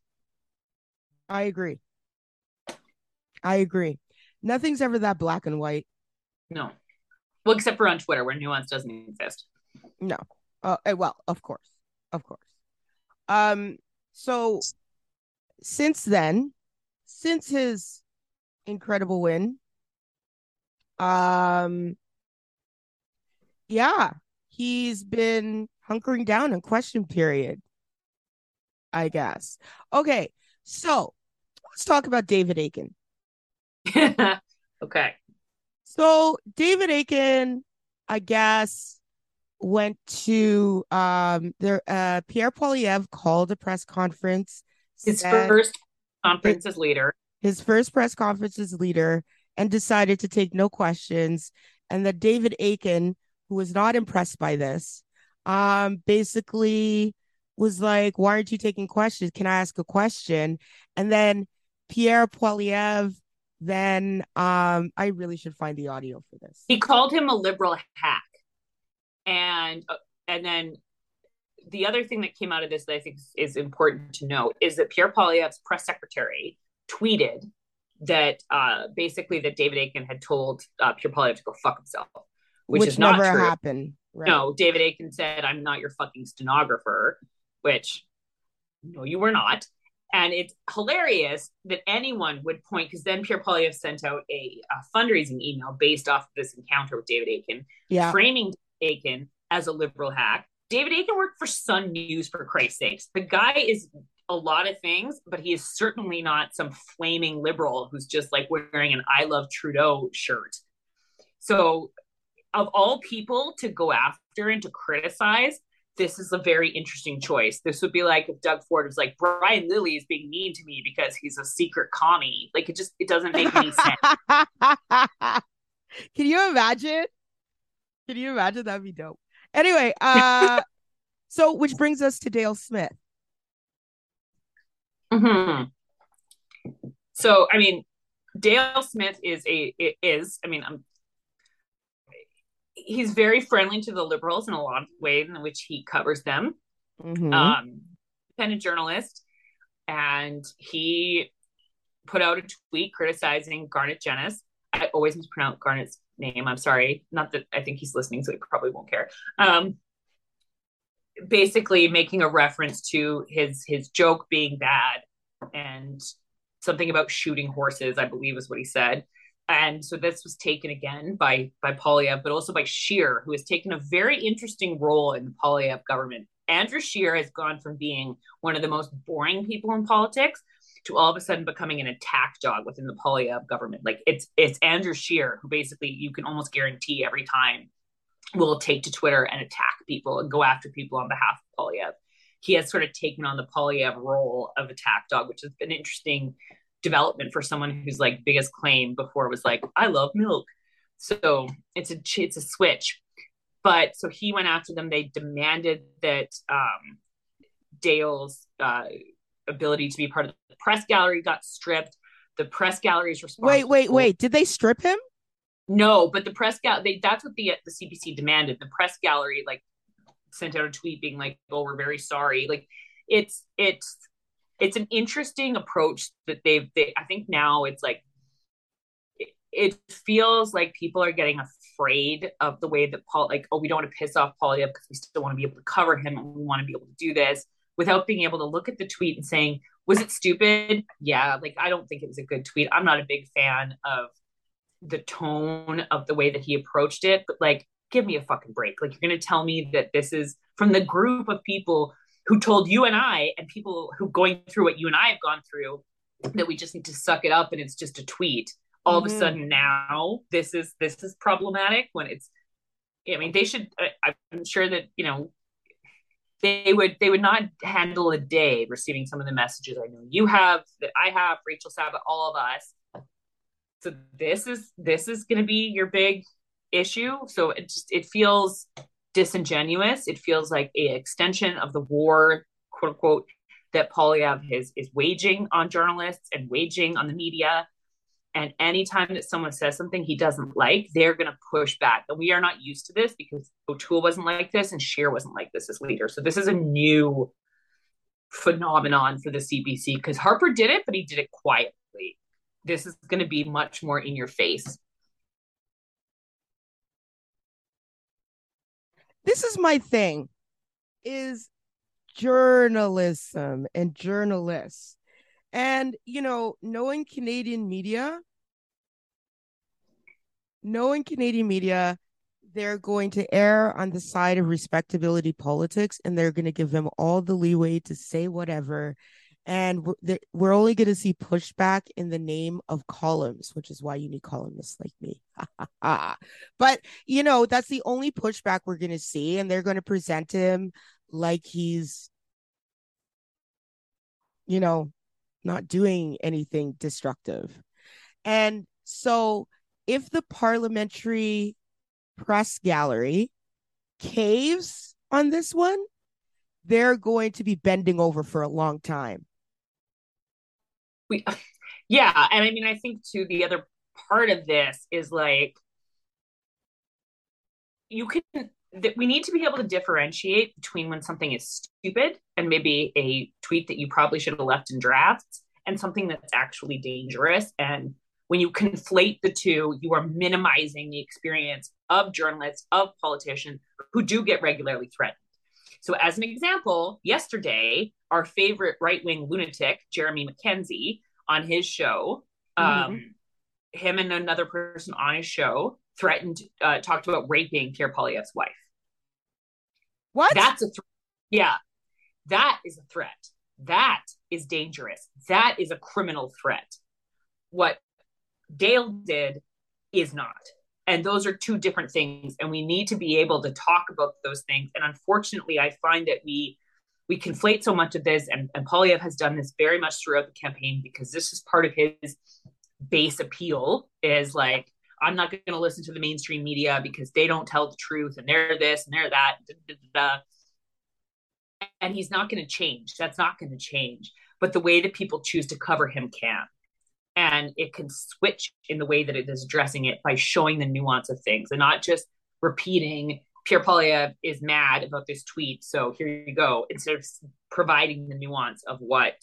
B: I agree. I agree. Nothing's ever that black and white.
C: No. Well, except for on Twitter where nuance doesn't exist.
B: No. Uh, eh, well, of course. Of course. Um, so since then, since his incredible win, um, yeah, he's been hunkering down in question period. I guess. Okay, so let's talk about David Akin. <laughs>
C: okay.
B: So David Akin, I guess, went to um there uh Pierre Poilievre called a press conference.
C: His first conference as leader.
B: His first press conference as leader and decided to take no questions. And that David Akin, who was not impressed by this, um, basically was like, Why aren't you taking questions? Can I ask a question? And then Pierre Poilievre then um I really should find the audio for this.
C: He called him a liberal hack and uh, and then the other thing that came out of this that I think is important to note is that Pierre Poilievre's press secretary tweeted that uh, basically that David Akin had told uh, Pierre Poilievre to go fuck himself, which, which is not never true.
B: happened.
C: Right? No, David Akin said, "I'm not your fucking stenographer," which no, you were not. And it's hilarious that anyone would point because then Pierre Poilievre sent out a, a, fundraising email based off of this encounter with David Akin,
B: yeah.
C: framing Akin as a liberal hack. David Akin worked for Sun News for Christ's sakes. The guy is a lot of things, but he is certainly not some flaming liberal who's just like wearing an I love Trudeau shirt. So, of all people to go after and to criticize, this is a very interesting choice. This would be like if Doug Ford was like, Brian Lilley is being mean to me because he's a secret commie. Like it just it doesn't make any sense. <laughs>
B: Can you imagine? Can you imagine? That'd be dope. Anyway, uh, <laughs> so which brings us to Dale Smith.
C: Hmm. So I mean, Dale Smith is a is I mean I'm he's very friendly to the liberals in a lot of ways in which he covers them. Mm-hmm. Um, independent journalist, and he put out a tweet criticizing Garnett Genuis. I always mispronounce Garnett's name. I'm sorry. Not that I think he's listening, so he probably won't care. Um, basically, making a reference to his his joke being bad and something about shooting horses. I believe is what he said. And so this was taken again by by Poilievre, but also by Scheer, who has taken a very interesting role in the Poilievre government. Andrew Scheer has gone from being one of the most boring people in politics to all of a sudden becoming an attack dog within the Poilievre government. Like it's it's Andrew Scheer who basically you can almost guarantee every time will take to Twitter and attack people and go after people on behalf of Poilievre. He has sort of taken on the Poilievre role of attack dog, which has been interesting development for someone whose like biggest claim before was like I love milk. So it's a it's a switch. But so he went after them. They demanded that um, Dale's uh, ability to be part of the press gallery got stripped. The press gallery's response.
B: Wait, wait, wait! Did they strip him?
C: No, but the press gal they that's what the the CPC demanded. The press gallery like sent out a tweet being like, "Oh, we're very sorry." Like it's it's it's an interesting approach that they've they, i think now it's like it, it, feels like people are getting afraid of the way that paul like oh we don't want to piss off Poilievre because we still want to be able to cover him and we want to be able to do this without being able to look at the tweet and saying was it stupid? Yeah like i don't think it was a good tweet. I'm not a big fan of the tone of the way that he approached it but like give me a fucking break. Like you're going to tell me that this is from the group of people who told you and I and people who going through what you and I have gone through that we just need to suck it up and it's just a tweet. All mm-hmm. of a mm-hmm. sudden now this is this is problematic when it's I mean they should I'm sure that you know they would they would not handle a day receiving some of the messages I know you have that I have Rachel Sabat all of us so this is this is going to be your big issue so it just it feels disingenuous. It feels like a extension of the war, quote unquote, that Poilievre is is waging on journalists and waging on the media. And anytime that someone says something he doesn't like, they're going to push back. And we are not used to this because O'Toole wasn't like this and Scheer wasn't like this as leader. So this is a new phenomenon for the CBC because Harper did it, but he did it quietly. This is going to be much more in your face.
B: This is my thing is journalism and journalists. And, you know, knowing Canadian media, knowing Canadian media, they're going to err on the side of respectability politics and they're going to give them all the leeway to say whatever and we're, we're only going to see pushback in the name of columns which is why you need columnists like me. <laughs> But you know that's the only pushback we're going to see and they're going to present him like he's you know not doing anything destructive. And so if the parliamentary press gallery caves on this one they're going to be bending over for a long time
C: we <laughs> yeah and i mean i think too the other part of this is like you can that we need to be able to differentiate between when something is stupid and maybe a tweet that you probably should have left in drafts and something that's actually dangerous. And when you conflate the two you are minimizing the experience of journalists of politicians who do get regularly threatened so as an example yesterday our favorite right-wing lunatic jeremy MacKenzie, on his show mm-hmm. um, him and another person on his show threatened, uh, talked about raping Pierre Poilievre's wife.
B: What?
C: That's a threat. yeah. That is a threat. That is dangerous. That is a criminal threat. What Dale did is not. And those are two different things. And we need to be able to talk about those things. And unfortunately, I find that we we conflate so much of this, and, and Poilievre has done this very much throughout the campaign because this is part of his base appeal is like, I'm not going to listen to the mainstream media because they don't tell the truth and they're this and they're that. Da, da, da, and he's not going to change. That's not going to change. But the way that people choose to cover him can. And it can switch in the way that it is addressing it by showing the nuance of things and not just repeating Pierre Poilievre is mad about this tweet, so here you go, instead of providing the nuance of what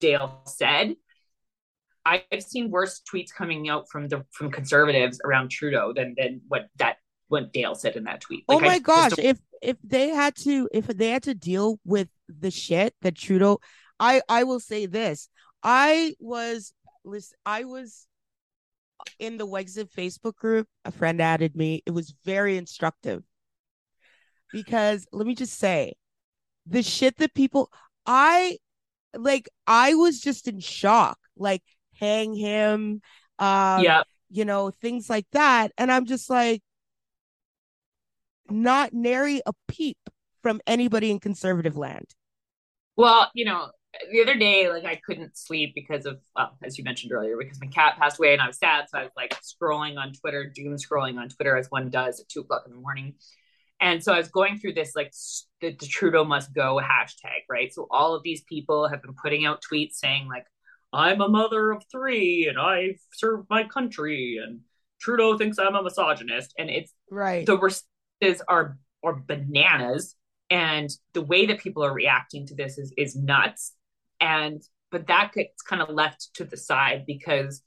C: Dale said. I've seen worse tweets coming out from the from conservatives around Trudeau than than what that what Dale said in that tweet.
B: Oh like, oh my I gosh, if if they had to if they had to deal with the shit that Trudeau I I will say this. I was listen, I was in the Wexit Facebook group. A friend added me. It was very instructive. Because let me just say, the shit that people I like I was just in shock. Like hang him, um, yeah, you know, things like that. And I'm just like, not nary a peep from anybody in conservative land.
C: Well, you know, the other day, like I couldn't sleep because of, well, as you mentioned earlier, because my cat passed away and I was sad. So I was like scrolling on Twitter, doom scrolling on Twitter as one does at two o'clock in the morning. And so I was going through this like the, the Trudeau must go hashtag, right? So all of these people have been putting out tweets saying like, I'm a mother of three and I serve my country and Trudeau thinks I'm a misogynist. And it's
B: right.
C: The responses are are bananas. And the way that people are reacting to this is is nuts. And but that gets kind of left to the side because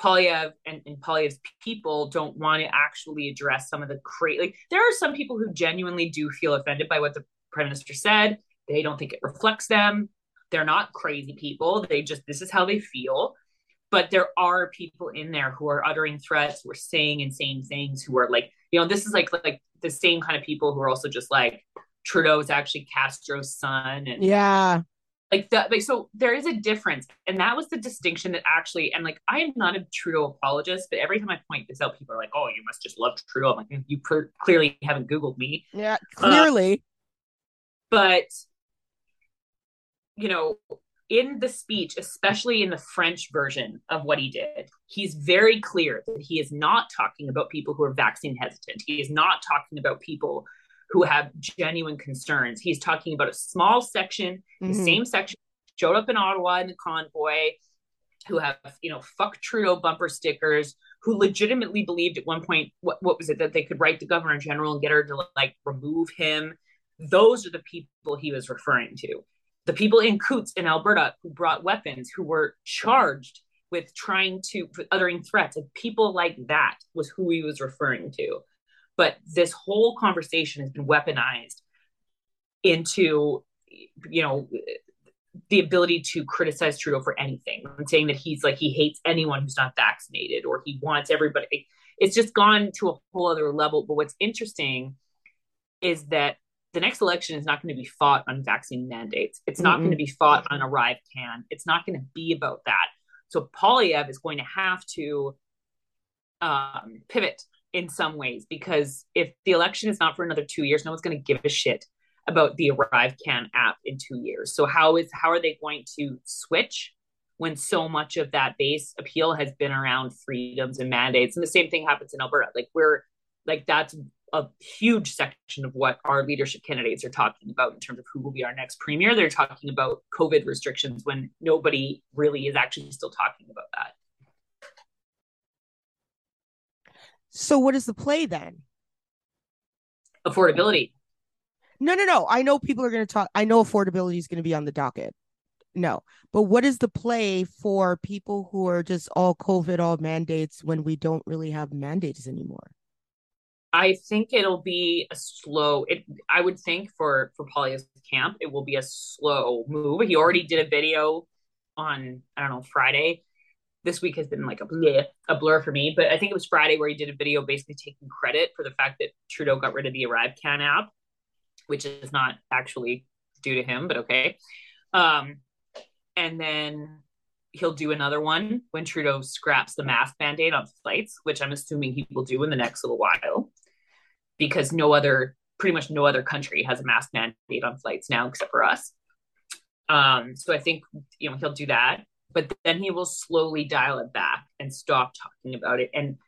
C: Polyev and, and Poilievre's people don't want to actually address some of the crazy. Like, there are some people who genuinely do feel offended by what the prime minister said. They don't think it reflects them. They're not crazy people. They just this is how they feel. But there are people in there who are uttering threats, who are saying insane things, who are like, you know, this is like like the same kind of people who are also just like Trudeau is actually Castro's son, and
B: yeah,
C: like that like so there is a difference and that was the distinction that actually and like i am not a trudeau apologist but every time i point this out people are like oh you must just love trudeau. I'm like you per- clearly haven't googled me.
B: Yeah clearly. uh,
C: but you know in the speech especially in the french version of what he did he's very clear that he is not talking about people who are vaccine hesitant. He is not talking about people who have genuine concerns. He's talking about a small section, mm-hmm. the same section showed up in Ottawa in the convoy, who have, you know, fuck Trudeau bumper stickers, who legitimately believed at one point, what, what was it, that they could write the governor general and get her to like remove him. Those are the people he was referring to. The people in Coutts in Alberta who brought weapons, who were charged with trying to, uttering threats, and people like that was who he was referring to. But this whole conversation has been weaponized into, you know, the ability to criticize Trudeau for anything and saying that he's like he hates anyone who's not vaccinated or he wants everybody. It's just gone to a whole other level. But what's interesting is that the next election is not going to be fought on vaccine mandates. It's not mm-hmm. going to be fought on Arrive Can. It's not going to be about that. So Polyev is going to have to um, pivot in some ways because if the election is not for another two years, no one's going to give a shit about the ArriveCAN app in two years. So how is how are they going to switch when so much of that base appeal has been around freedoms and mandates? And the same thing happens in Alberta. Like we're like that's a huge section of what our leadership candidates are talking about in terms of who will be our next premier. They're talking about COVID restrictions when nobody really is actually still talking about that.
B: So what is the play then?
C: Affordability.
B: No, no, no. I know people are going to talk. I know affordability is going to be on the docket. No, but what is the play for people who are just all COVID, all mandates when we don't really have mandates anymore?
C: I think it'll be a slow. It I would think for for Poilievre's camp, it will be a slow move. He already did a video on I don't know Friday this week has been like a bleh, a blur for me. But I think it was Friday where he did a video basically taking credit for the fact that Trudeau got rid of the Arrive Can app, which is not actually due to him, but okay. Um, and then he'll do another one when Trudeau scraps the mask mandate on flights, which I'm assuming he will do in the next little while, because no other, pretty much no other country has a mask mandate on flights now except for us. Um, so I think you know he'll do that but then he will slowly dial it back and stop talking about it. And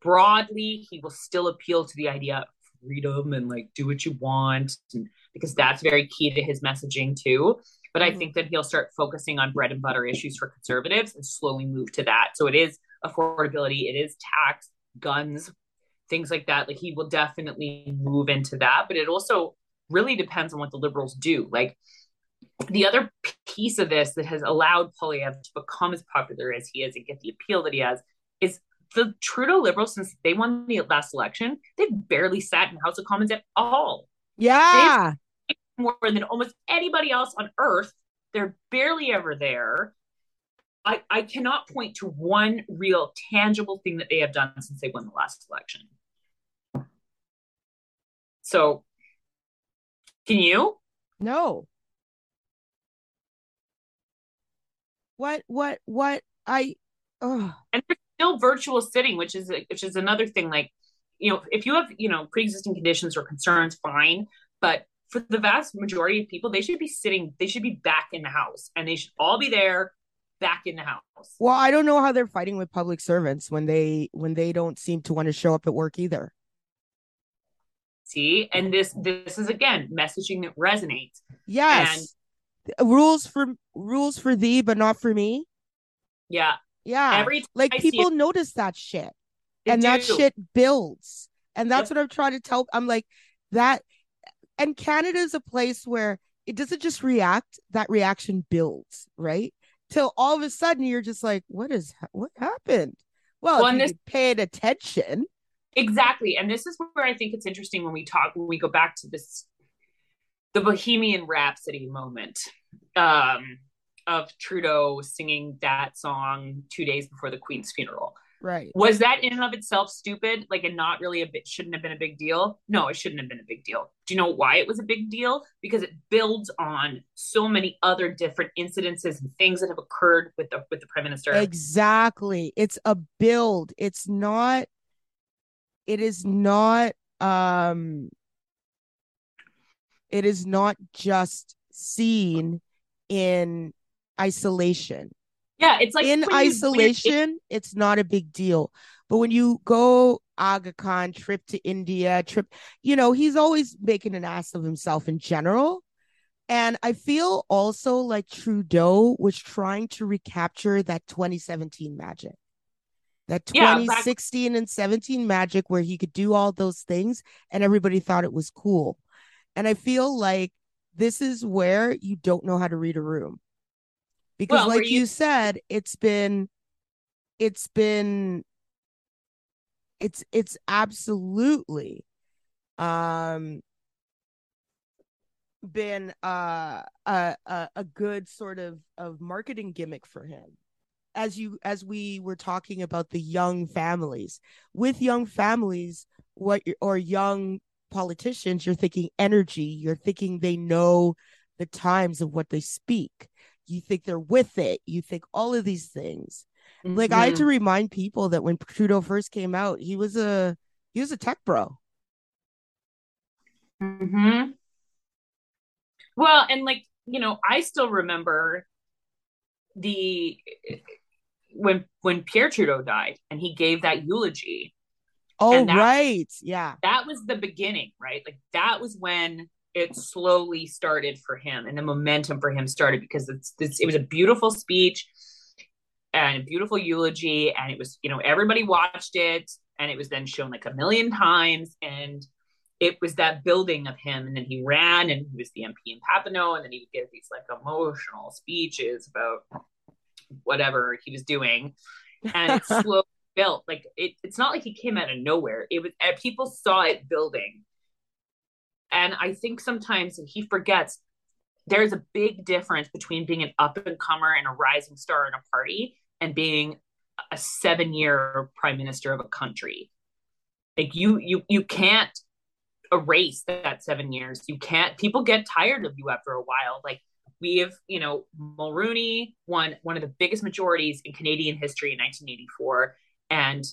C: broadly, he will still appeal to the idea of freedom and like do what you want, and, because that's very key to his messaging too. But mm-hmm. I think that he'll start focusing on bread and butter issues for conservatives and slowly move to that. So it is affordability, it is tax, guns, things like that. Like he will definitely move into that. But it also really depends on what the liberals do. Like the other piece of this that has allowed Poilievre to become as popular as he is and get the appeal that he has is the Trudeau Liberals, since they won the last election, they've barely sat in House of Commons at all.
B: Yeah.
C: more than almost anybody else on earth. They're barely ever there. I, I cannot point to one real tangible thing that they have done since they won the last election. So, can you?
B: No. What, what, what? I, oh.
C: And there's still virtual sitting, which is, which is another thing. Like, you know, if you have, you know, pre existing conditions or concerns, fine. But for the vast majority of people, they should be sitting, they should be back in the house and they should all be there back in the house.
B: Well, I don't know how they're fighting with public servants when they when they don't seem to want to show up at work either.
C: See, and this this is again messaging that resonates.
B: Yes. Rules for rules for thee, but not for me.
C: Yeah.
B: Yeah. Every like I people notice that shit. and do. that shit builds. And that's what I'm trying to tell. I'm like, that and Canada is a place where it doesn't just react, that reaction builds, right? Till all of a sudden you're just like, what is what happened? Well, well this- paid attention.
C: Exactly. And this is where I think it's interesting when we talk when we go back to this the Bohemian Rhapsody moment um of Trudeau singing that song two days before the Queen's funeral.
B: Right.
C: Was that in and of itself stupid? Like, and not really a bit, shouldn't have been a big deal? No, it shouldn't have been a big deal. Do you know why it was a big deal? Because it builds on so many other different incidences and things that have occurred with the with the prime minister.
B: Exactly. It's a build. It's not, it is not, um, it is not just seen in isolation
C: yeah, it's like
B: in isolation, you, it's not a big deal. But when you go Aga Khan trip to India, trip, you know, he's always making an ass of himself in general. And I feel also like Trudeau was trying to recapture that 2017 magic. That 2016 yeah, and 17 magic where he could do all those things and everybody thought it was cool. And I feel like this is where you don't know how to read a room. Because well, like you-, you said it's been it's been it's it's absolutely um been uh, a, a a good sort of of marketing gimmick for him. As you as we were talking about the young families with young families what or young politicians you're thinking energy you're thinking they know the times of what they speak you think they're with it you think all of these things mm-hmm. like i had to mm-hmm. remind people that when trudeau first came out he was a he was a tech bro
C: hmm well and like you know i still remember the when when pierre trudeau died and he gave that eulogy
B: oh that, right. Yeah.
C: that was the beginning right? Like that was when it slowly started for him and the momentum for him started because it's, it's it was a beautiful speech and a beautiful eulogy and it was you know everybody watched it and it was then shown like a million times and it was that building of him and then he ran and he was the mp in papineau and then he would give these like emotional speeches about whatever he was doing and it <laughs> slowly built like it, it's not like he came out of nowhere it was eh, people saw it building and I think sometimes he forgets there's a big difference between being an up and comer and a rising star in a party and being a seven year prime minister of a country. Like you, you, you can't erase that seven years. You can't. People get tired of you after a while. Like we have, you know, Mulroney won one of the biggest majorities in Canadian history in 1984, and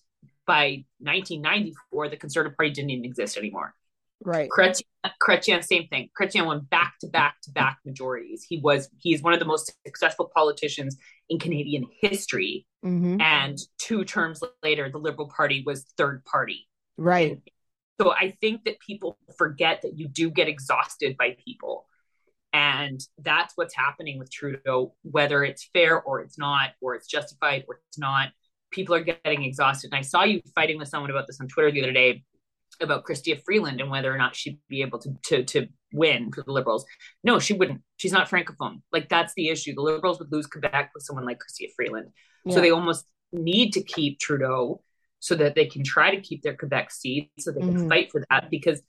C: by 1994, the Conservative Party didn't even exist anymore.
B: Right.
C: Chrétien, Chrétien, same thing. Chrétien won back to back to back majorities. He was he is one of the most successful politicians in Canadian history. Mm-hmm. And two terms later, the Liberal Party was third party.
B: Right.
C: So I think that people forget that you do get exhausted by people. And that's what's happening with Trudeau, whether it's fair or it's not, or it's justified or it's not. People are getting exhausted. And I saw you fighting with someone about this on Twitter the other day about Chrystia Freeland and whether or not she'd be able to to to win for the Liberals. No, she wouldn't. She's not francophone. Like that's the issue. The Liberals would lose Quebec with someone like Chrystia Freeland. Yeah. So they almost need to keep Trudeau so that they can try to keep their Quebec seat so they can mm-hmm. fight for that because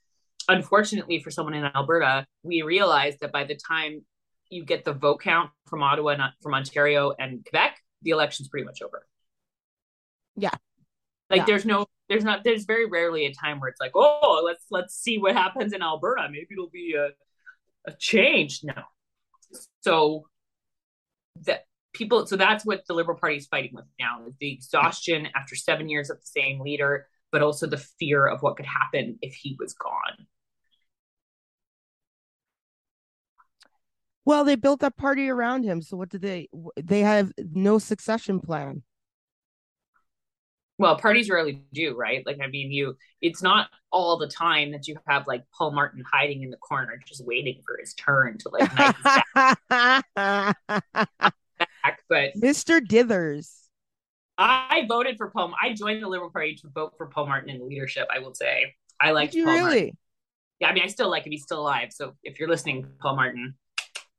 C: unfortunately for someone in Alberta, we realized that by the time you get the vote count from Ottawa, not from Ontario and Quebec, the election's pretty much over.
B: Yeah.
C: Like
B: yeah.
C: there's no there's not there's very rarely a time where it's like, oh, let's let's see what happens in Alberta. Maybe it'll be a a change. No. So that people so that's what the Liberal Party is fighting with now is the exhaustion after seven years of the same leader, but also the fear of what could happen if he was gone.
B: Well, they built that party around him. So what did they? They have no succession plan.
C: Well, parties rarely do, right? Like, I mean, you. It's not all the time that you have like Paul Martin hiding in the corner, just waiting for his turn to like. <laughs> back. but
B: Mr. Dithers.
C: I voted for Paul. I joined the Liberal Party to vote for Paul Martin in leadership. I will say I like.
B: you
C: Paul
B: really?
C: Martin. Yeah, I mean, I still like him. He's still alive. So if you're listening, Paul Martin,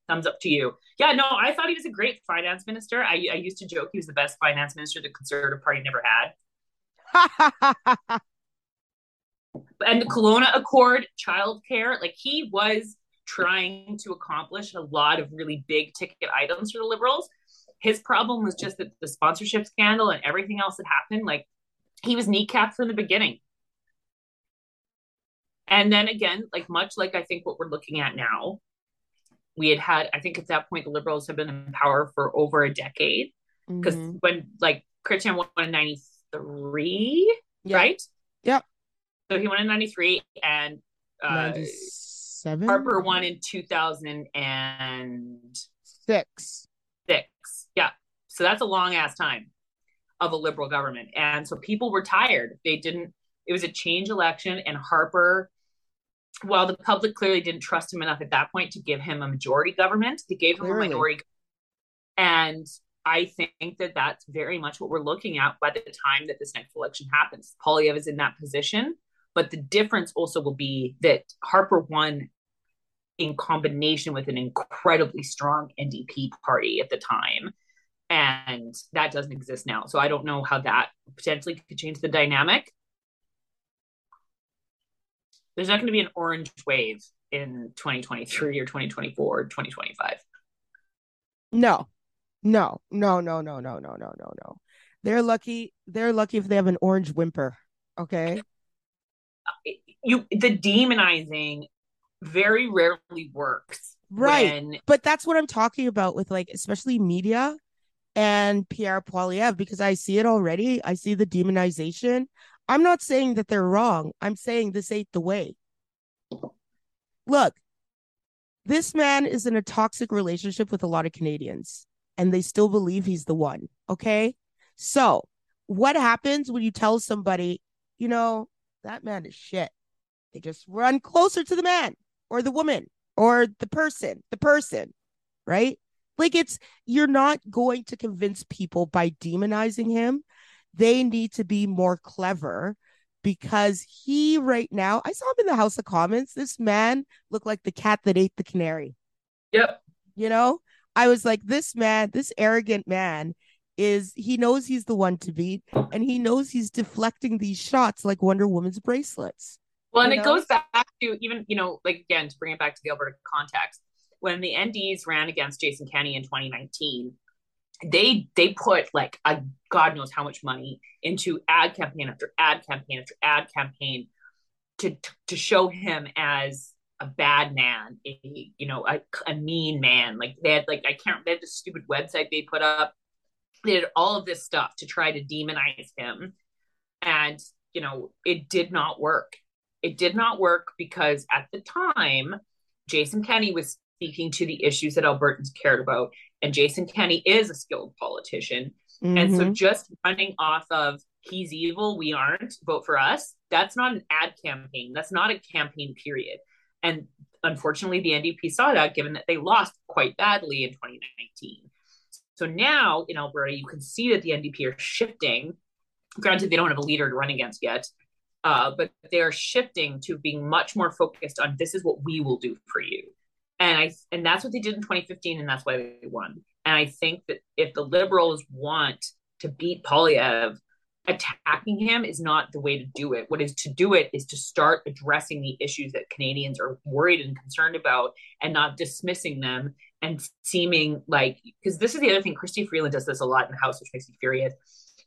C: thumbs up to you. Yeah, no, I thought he was a great finance minister. I, I used to joke he was the best finance minister the Conservative Party never had. <laughs> and the Kelowna Accord, childcare, like he was trying to accomplish a lot of really big ticket items for the Liberals. His problem was just that the sponsorship scandal and everything else that happened, like he was kneecapped from the beginning. And then again, like much like I think what we're looking at now, we had had i think at that point the liberals have been in power for over a decade because mm-hmm. when like Chrétien won in 93 right?
B: Yep.
C: So he won in 93 and uh 97 harper won in 2006 six. yeah. So that's a long ass time of a liberal government. And so people were tired. They didn't it was a change election and harper while the public clearly didn't trust him enough at that point to give him a majority government, they gave him clearly. a minority. And I think that that's very much what we're looking at by the time that this next election happens. Poilievre is in that position, but the difference also will be that Harper won in combination with an incredibly strong NDP party at the time. And that doesn't exist now. So I don't know how that potentially could change the dynamic there's not going to be an orange wave in 2023 or 2024 or 2025
B: no no no no no no no no no no. They're lucky they're lucky if they have an orange whimper okay?
C: You the demonizing very rarely works
B: right when... but that's what i'm talking about with like especially media and pierre poilievre because i see it already. I see the demonization. I'm not saying that they're wrong. I'm saying this ain't the way. Look, this man is in a toxic relationship with a lot of Canadians and they still believe he's the one. Okay. So, what happens when you tell somebody, you know, that man is shit? They just run closer to the man or the woman or the person, the person, right? Like it's, you're not going to convince people by demonizing him they need to be more clever because he right now, I saw him in the House of Commons. This man looked like the cat that ate the canary.
C: Yep.
B: You know, I was like, this man, this arrogant man is he knows he's the one to beat and he knows he's deflecting these shots like Wonder Woman's bracelets.
C: Well, and know? it goes back to even, you know, like again, to bring it back to the Alberta context, when the NDs ran against Jason Kenney in 2019, they they put like a god knows how much money into ad campaign after ad campaign after ad campaign to to show him as a bad man a you know a, a mean man like they had like i can't they had the stupid website they put up they did all of this stuff to try to demonize him and you know it did not work it did not work because at the time jason kenney was speaking to the issues that albertans cared about and Jason Kenney is a skilled politician. Mm-hmm. And so mm-hmm. just running off of he's evil, we aren't, vote for us, that's not an ad campaign. That's not a campaign period. And unfortunately, the NDP saw that given that they lost quite badly in 2019. So now in Alberta, you can see that the NDP are shifting. Granted, they don't have a leader to run against yet, uh, but they're shifting to being much more focused on this is what we will do for you. And I and that's what they did in 2015, and that's why they won. And I think that if the Liberals want to beat Poilievre, attacking him is not the way to do it. What is to do it is to start addressing the issues that Canadians are worried and concerned about and not dismissing them and seeming like because this is the other thing Chrystia Freeland does this a lot in the house which makes me furious.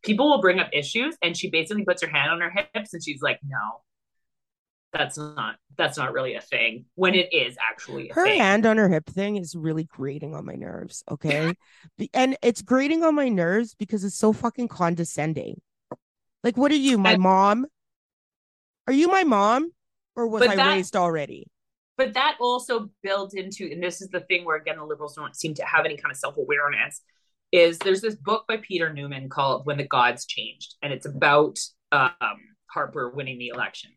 C: People will bring up issues and she basically puts her hand on her hips and she's like no. That's not that's not really a thing when it is actually
B: her
C: thing.
B: hand on her hip thing is really grating on my nerves okay and it's grating on my nerves because it's so fucking condescending like, what are you, my mom? Are you my mom? Or was I that, raised already?
C: But that also builds into, and this is the thing where again the liberals don't seem to have any kind of self-awareness, is there's this book by Peter Newman called When the Gods Changed, and it's about um, Harper winning the election.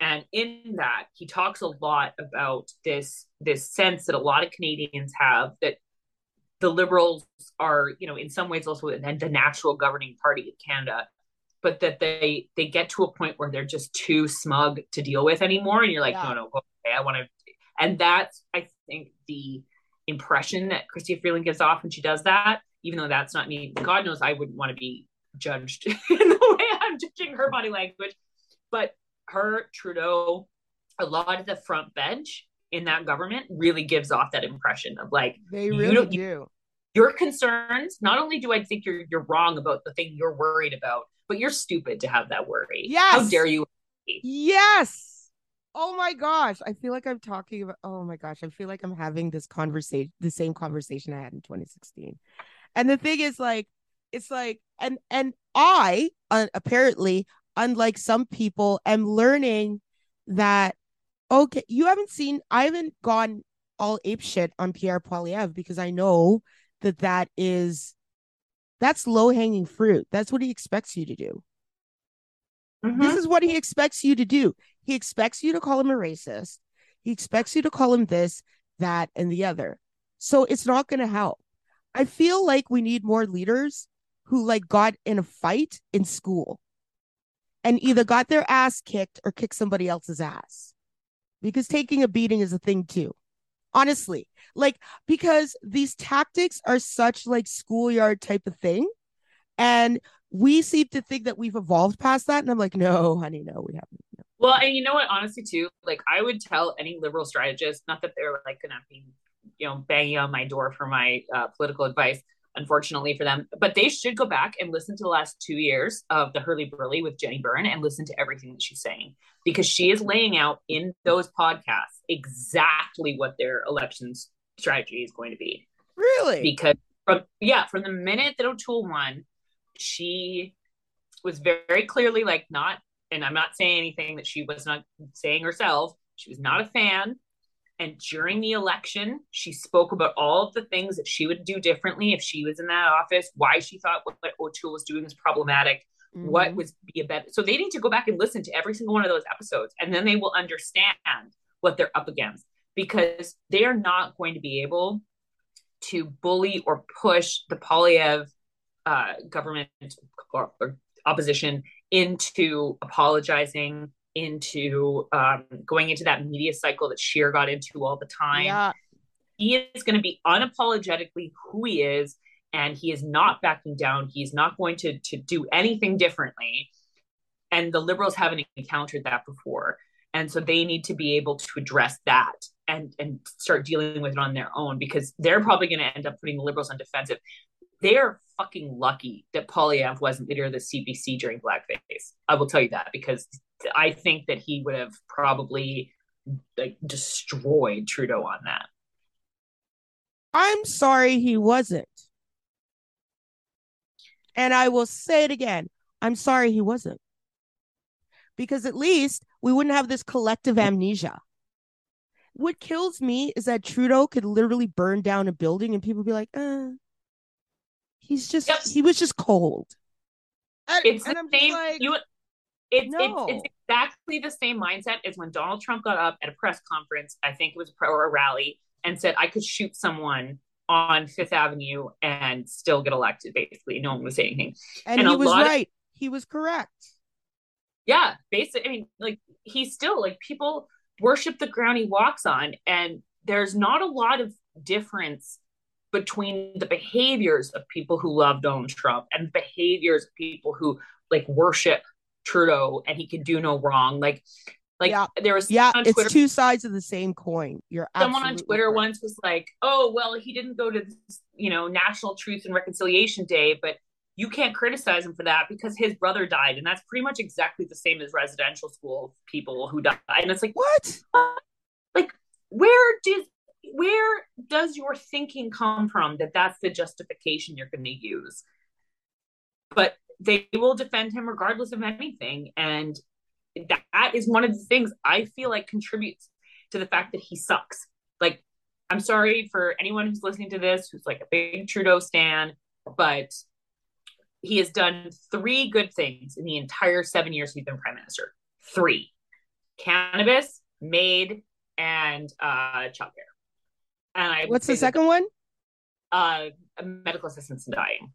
C: And in that, he talks a lot about this this sense that a lot of Canadians have that the Liberals are, you know, in some ways also the natural governing party of Canada, but that they they get to a point where they're just too smug to deal with anymore and you're like yeah. no no okay i want to and that's i think the impression that Chrystia Freeland gives off when she does that even though that's not me god knows i wouldn't want to be judged <laughs> in the way i'm judging her body language but her trudeau a lot of the front bench in that government really gives off that impression of like
B: they really do
C: your concerns not only do i think you're you're wrong about the thing you're worried about but you're stupid to have that worry.
B: Yes.
C: How dare you?
B: Yes. Oh my gosh. I feel like I'm talking about, oh my gosh. I feel like I'm having this conversation, the same conversation I had in 2016. And the thing is, like, it's like, and, and I, uh, apparently, unlike some people, am learning that, okay, you haven't seen, I haven't gone all ape shit on Pierre Poilievre because I know that that is that's low hanging fruit. That's what he expects you to do. Mm-hmm. This is what he expects you to do. He expects you to call him a racist. He expects you to call him this, that, and the other. So it's not going to help. I feel like we need more leaders who like got in a fight in school and either got their ass kicked or kicked somebody else's ass because taking a beating is a thing too honestly like because these tactics are such like schoolyard type of thing and we seem to think that we've evolved past that and i'm like no honey no we haven't no.
C: well and you know what honestly too like i would tell any liberal strategist not that they're like gonna be you know banging on my door for my uh, political advice unfortunately for them. But they should go back and listen to the last two years of the Hurly Burly with Jenni Byrne and listen to everything that she's saying because she is laying out in those podcasts exactly what their elections strategy is going to be.
B: Really?
C: Because from yeah, from the minute that O'Toole won, she was very clearly like not, and I'm not saying anything that she was not saying herself. She was not a fan and during the election, she spoke about all of the things that she would do differently if she was in that office, why she thought what, what O'Toole was doing was problematic, mm-hmm. what was be a better. So they need to go back and listen to every single one of those episodes, and then they will understand what they're up against because they are not going to be able to bully or push the Poilievre uh, government or, or opposition into apologizing into um, going into that media cycle that Scheer got into all the time.
B: Yeah.
C: He is going to be unapologetically who he is, and he is not backing down. He's not going to to do anything differently. And the liberals haven't encountered that before, and so they need to be able to address that and and start dealing with it on their own because they're probably going to end up putting the liberals on defensive. They are fucking lucky that Poilievre wasn't leader of the CPC during blackface. I will tell you that because I think that he would have probably like destroyed Trudeau on that.
B: I'm sorry he wasn't. And I will say it again. I'm sorry he wasn't. Because at least we wouldn't have this collective amnesia. What kills me is that Trudeau could literally burn down a building and people be like, uh, he's just, yep. he was just cold.
C: And, it's and the I'm same. Like, you, it's, no. it's, it's exactly the same mindset as when Donald Trump got up at a press conference, I think it was or a rally, and said I could shoot someone on Fifth Avenue and still get elected. Basically, no one was saying anything,
B: and, and he was right. Of, he was correct.
C: Yeah, basically, I mean, like he's still like people worship the ground he walks on, and there's not a lot of difference between the behaviors of people who love Donald Trump and behaviors of people who like worship Trudeau and he can do no wrong. Like, like
B: yeah.
C: there was
B: yeah, it's Twitter, two sides of the same coin. You're
C: someone on Twitter right. once was like, "Oh, well, he didn't go to this, you know National Truth and Reconciliation Day, but you can't criticize him for that because his brother died, and that's pretty much exactly the same as residential school people who died." And it's like,
B: what?
C: Like, where did where does your thinking come from that that's the justification you're going to use? But they will defend him regardless of anything. And that is one of the things I feel like contributes to the fact that he sucks. Like, I'm sorry for anyone who's listening to this who's like a big Trudeau stan, but he has done three good things in the entire seven years he's been prime minister. Three cannabis, MAID, and uh, childcare.
B: And I what's the second one?
C: Uh, medical assistance in dying.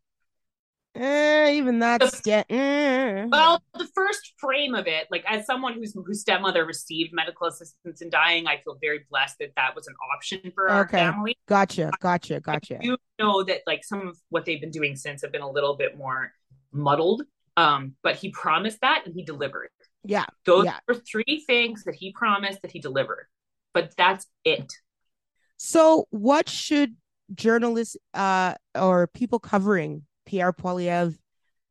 B: Eh, even that's the, eh.
C: well the first frame of it like as someone whose whose stepmother received medical assistance in dying i feel very blessed that that was an option for our family.
B: Gotcha gotcha gotcha.
C: you know that like some of what they've been doing since have been a little bit more muddled um but he promised that and he delivered.
B: Yeah
C: those
B: yeah.
C: were three things that he promised that he delivered but that's it.
B: So what should journalists uh or people covering Pierre Poilievre,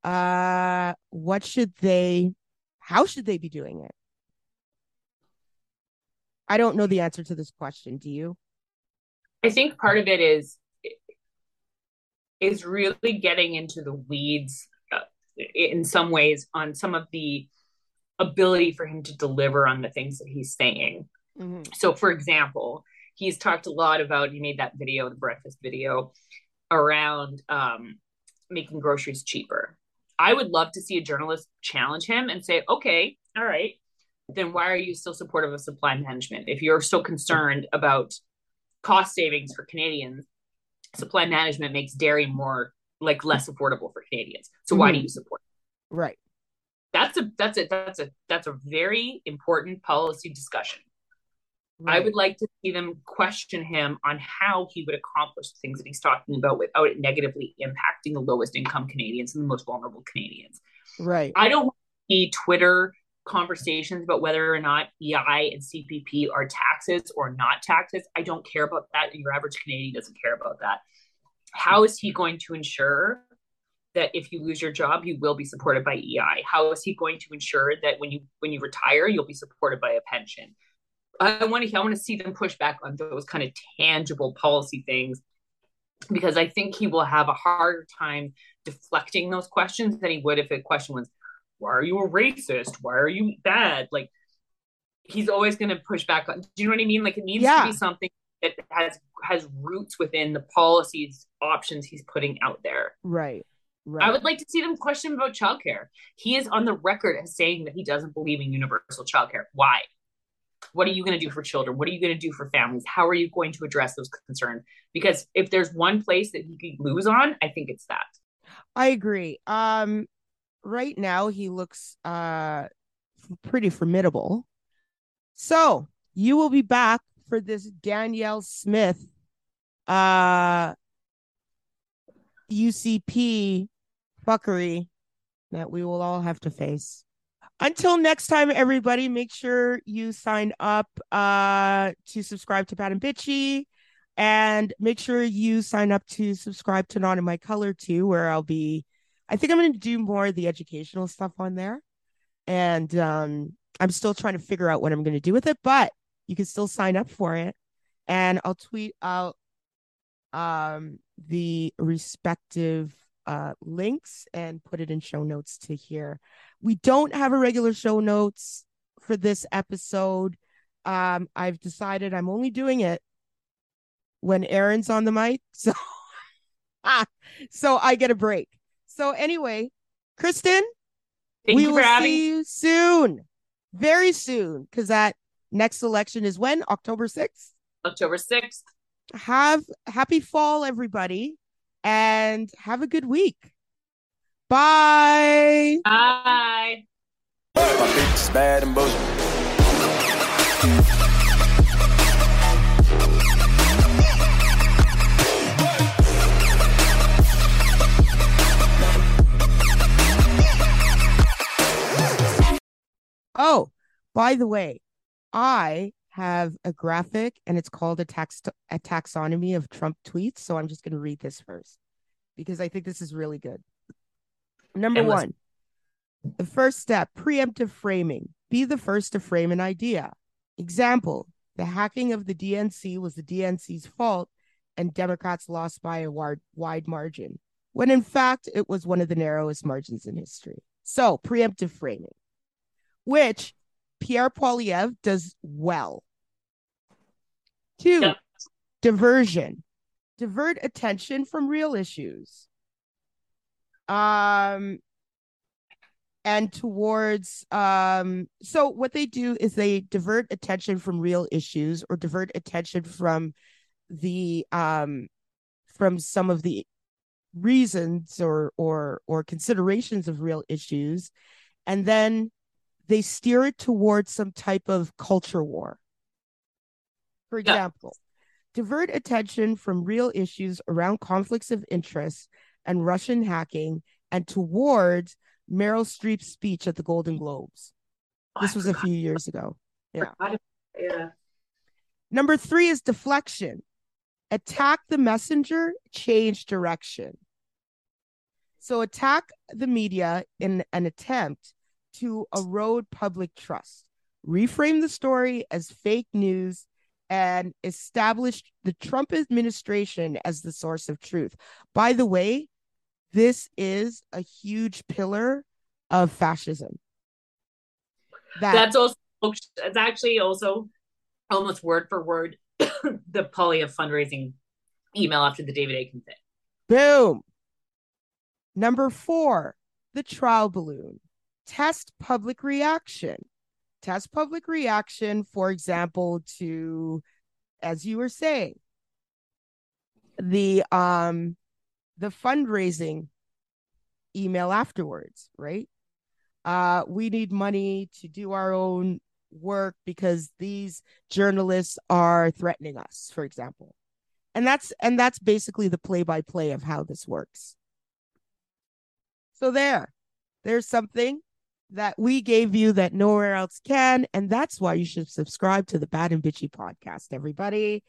B: uh, what should they, how should they be doing it? I don't know the answer to this question. Do you?
C: I think part of it is is really getting into the weeds uh, in some ways on some of the ability for him to deliver on the things that he's saying. Mm-hmm. So, for example, he's talked a lot about he made that video, the breakfast video, around um, making groceries cheaper. I would love to see a journalist challenge him and say, okay, all right, then why are you still supportive of supply management? If you're so concerned about cost savings for Canadians, supply management makes dairy more like less affordable for Canadians. So why mm-hmm. do you support?
B: It? Right.
C: That's a that's a that's a that's a very important policy discussion. Right. I would like to see them question him on how he would accomplish the things that he's talking about without it negatively impacting the lowest income Canadians and the most vulnerable Canadians.
B: Right.
C: I don't see Twitter conversations about whether or not EI and CPP are taxes or not taxes. I don't care about that. Your average Canadian doesn't care about that. How is he going to ensure that if you lose your job, you will be supported by EI? How is he going to ensure that when you when you retire, you'll be supported by a pension? I want to I want to see them push back on those kind of tangible policy things because I think he will have a harder time deflecting those questions than he would if a question was, "Why are you a racist? Why are you bad?" Like he's always going to push back on. Do you know what I mean? Like it needs yeah. to be something that has has roots within the policies options he's putting out there.
B: Right. Right.
C: I would like to see them question about childcare. He is on the record as saying that he doesn't believe in universal childcare. Why? What are you going to do for children? What are you going to do for families? How are you going to address those concerns? Because if there's one place that he could lose on, I think it's that.
B: I agree. Um, right now he looks uh pretty formidable. So you will be back for this Danielle Smith uh UCP fuckery that we will all have to face until next time, everybody, make sure you sign up uh, to subscribe to Bad and Bitchy. And make sure you sign up to subscribe to Not in My Color too, where I'll be. I think I'm going to do more of the educational stuff on there. And um, I'm still trying to figure out what I'm going to do with it, but you can still sign up for it. And I'll tweet out um, the respective uh, links and put it in show notes to hear. We don't have a regular show notes for this episode. Um, I've decided I'm only doing it when Erin's on the mic. <laughs> So, ah, so I get a break. So anyway, Kristin,
C: Thank
B: we will see you soon. very soon because that next election is when October 6th.
C: October 6th.
B: Have happy fall, everybody, and have a good week. Bye.
C: Bye.
A: My bitch is bad and bullshit.
B: Oh, by the way, I have a graphic and it's called a tax a taxonomy of Trump tweets. So I'm just going to read this first because I think this is really good. Number one, the first step preemptive framing. Be the first to frame an idea. Example the hacking of the DNC was the DNC's fault and Democrats lost by a wide, margin, when in fact it was one of the narrowest margins in history. So, preemptive framing, which Pierre Poilievre does well. Two,
C: Yeah.
B: diversion. Divert attention from real issues. Um and towards um so what they do is they divert attention from real issues or divert attention from the um from some of the reasons or or or considerations of real issues and then they steer it towards some type of culture war for
C: Yeah.
B: example divert attention from real issues around conflicts of interest and russian hacking and towards meryl streep's speech at the golden globes this was a few years ago yeah.
C: Yeah.
B: Number three is deflection. Attack the messenger, change direction. So attack the media in an attempt to erode public trust, reframe the story as fake news, and establish the Trump administration as the source of truth. By the way, this is a huge pillar of fascism. That
C: That's also it's actually also almost word for word <coughs> the Poilievre fundraising email after the David Akin thing.
B: Boom. Number four, the trial balloon. Test public reaction. Test public reaction, for example, to, as you were saying, the um the fundraising email afterwards, right? Uh, we need money to do our own work because these journalists are threatening us, for example. And that's and that's basically the play by play of how this works. So there there's something that we gave you that nowhere else can and that's why you should subscribe to the bad and bitchy podcast everybody